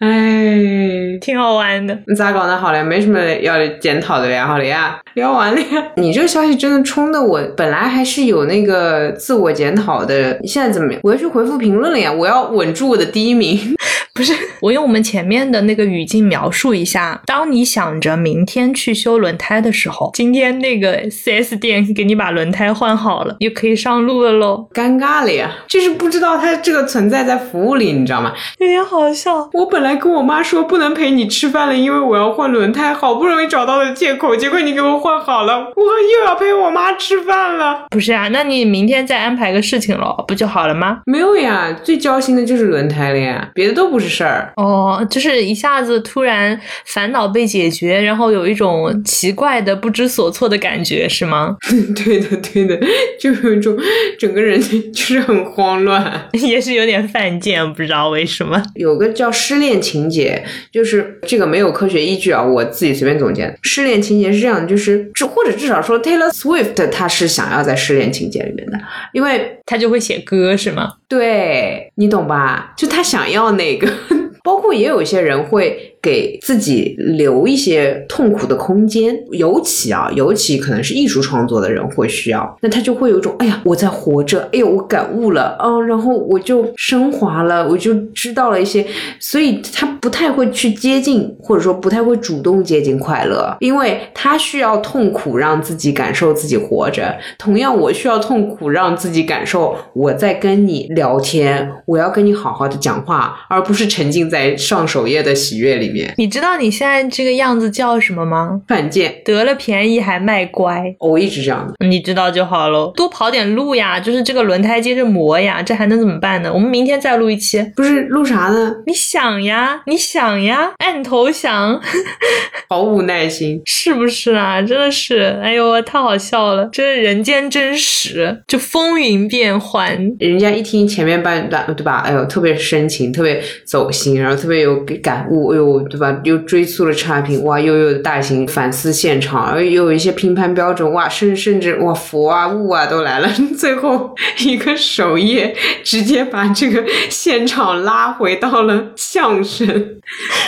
哎，挺好玩的。你咋搞的？好嘞，没什么要检讨的呀。好了呀，聊完了呀。<laughs> 你这个消息真的冲的我，本来还是有那个自我检讨的，现在怎么？我要去回复评论了呀！我要稳住我的第一名。<laughs> 不是，我用我们前面的那个语境描述一下：当你想着明天去修轮胎的时候，今天那个 4S 店给你把轮胎换好了，又可以上路了喽。尴尬了呀，就是不知道它这个存在在服务里，你知道吗？有点好笑。我本来跟我妈说不能陪你吃饭了，因为我要换轮胎，好不容易找到的借口，结果你给我换好了，我又要陪我妈吃饭了。不是啊，那你明天再安排个事情喽，不就好了吗？没有呀，最焦心的就是轮胎了呀，别的都不是。事儿哦，就是一下子突然烦恼被解决，然后有一种奇怪的不知所措的感觉，是吗？<laughs> 对的，对的，就有一种整个人就是很慌乱，也是有点犯贱，不知道为什么。有个叫失恋情节，就是这个没有科学依据啊，我自己随便总结。失恋情节是这样的，就是至或者至少说 Taylor Swift 他是想要在失恋情节里面的，因为他就会写歌，是吗？对你懂吧？就他想要那个。<laughs> 包括也有一些人会。给自己留一些痛苦的空间，尤其啊，尤其可能是艺术创作的人会需要，那他就会有一种，哎呀，我在活着，哎呦，我感悟了，嗯，然后我就升华了，我就知道了一些，所以他不太会去接近，或者说不太会主动接近快乐，因为他需要痛苦让自己感受自己活着。同样，我需要痛苦让自己感受我在跟你聊天，我要跟你好好的讲话，而不是沉浸在上首页的喜悦里面。你知道你现在这个样子叫什么吗？犯贱，得了便宜还卖乖。我一直这样的，你知道就好喽。多跑点路呀，就是这个轮胎接着磨呀，这还能怎么办呢？我们明天再录一期。不是录啥呢？你想呀，你想呀，按头想，<laughs> 毫无耐心，是不是啊？真的是，哎呦，太好笑了，这是人间真实，就风云变幻。人家一听前面半段，对吧？哎呦，特别深情，特别走心，然后特别有感悟，哎呦。对吧？又追溯了差评，哇！又有大型反思现场，而又有一些评判标准，哇！甚甚至哇，佛啊、物啊都来了。<laughs> 最后一个首页直接把这个现场拉回到了相声，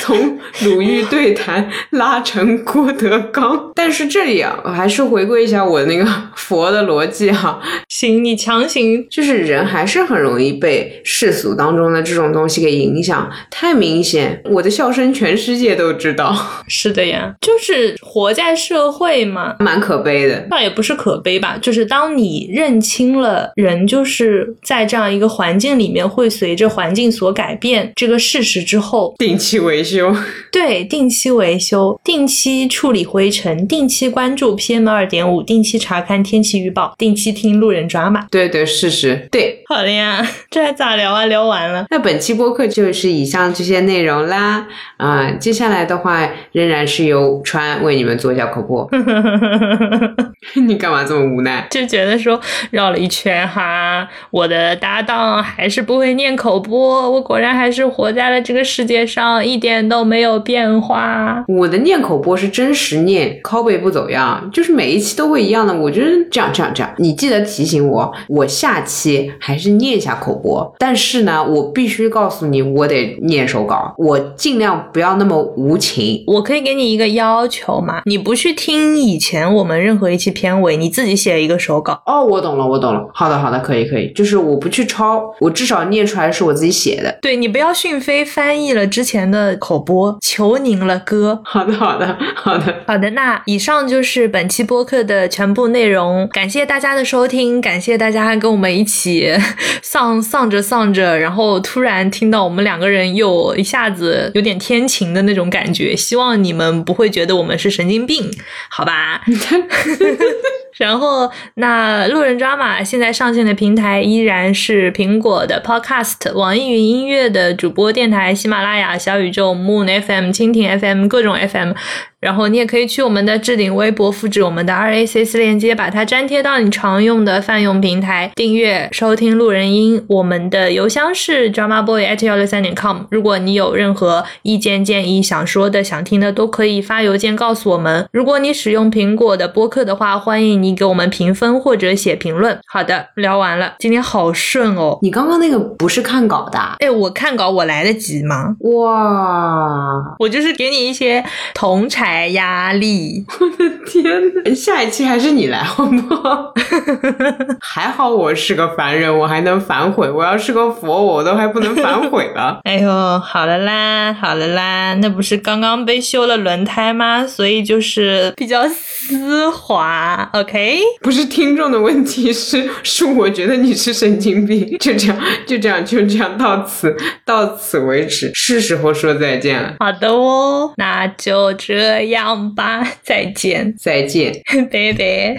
从鲁豫对谈拉成郭德纲。但是这里啊，我还是回归一下我那个佛的逻辑哈。行，你强行就是人还是很容易被世俗当中的这种东西给影响，太明显。我的笑声全。全世界都知道，是的呀，就是活在社会嘛，蛮可悲的。倒也不是可悲吧，就是当你认清了人就是在这样一个环境里面会随着环境所改变这个事实之后，定期维修，<laughs> 对，定期维修，定期处理灰尘，定期关注 PM 二点五，定期查看天气预报，定期听路人抓马。对对，事实对。好的呀，<laughs> 这还咋聊啊？聊完了，那本期播客就是以上这些内容啦，啊。接下来的话，仍然是由川为你们做一下口播。<laughs> 你干嘛这么无奈？就觉得说绕了一圈哈，我的搭档还是不会念口播，我果然还是活在了这个世界上，一点都没有变化。我的念口播是真实念，拷贝不走样，就是每一期都会一样的。我觉得这样这样这样，你记得提醒我，我下期还是念一下口播。但是呢，我必须告诉你，我得念手稿，我尽量不。不要那么无情。我可以给你一个要求嘛？你不去听以前我们任何一期片尾，你自己写一个手稿。哦，我懂了，我懂了。好的，好的，可以，可以。就是我不去抄，我至少念出来是我自己写的。对你不要讯飞翻译了之前的口播，求您了，哥。好的，好的，好的，好的。那以上就是本期播客的全部内容，感谢大家的收听，感谢大家跟我们一起 <laughs> 丧丧着丧着，然后突然听到我们两个人又一下子有点天晴的那种感觉。希望你们不会觉得我们是神经病，好吧？<laughs> 然后，那路人抓马现在上线的平台依然是苹果的 Podcast、网易云音乐的主播电台、喜马拉雅、小宇宙、Moon FM、蜻蜓 FM 各种 FM。然后你也可以去我们的置顶微博，复制我们的 RACS 链接，把它粘贴到你常用的泛用平台，订阅收听路人音。我们的邮箱是 dramaboy at 幺六三点 com。如果你有任何意见建议、想说的、想听的，都可以发邮件告诉我们。如果你使用苹果的播客的话，欢迎你给我们评分或者写评论。好的，聊完了，今天好顺哦。你刚刚那个不是看稿的？哎，我看稿我来得及吗？哇，我就是给你一些同产。压力，<laughs> 我的天呐，下一期还是你来好不好？<laughs> 还好我是个凡人，我还能反悔。我要是个佛，我都还不能反悔了。<laughs> 哎呦，好了啦，好了啦，那不是刚刚被修了轮胎吗？所以就是比较丝滑。OK，不是听众的问题，是是我觉得你是神经病。就这样，就这样，就这样，到此到此为止，是时候说再见了。好的哦，那就这。样吧，再见，再见，<laughs> 拜拜。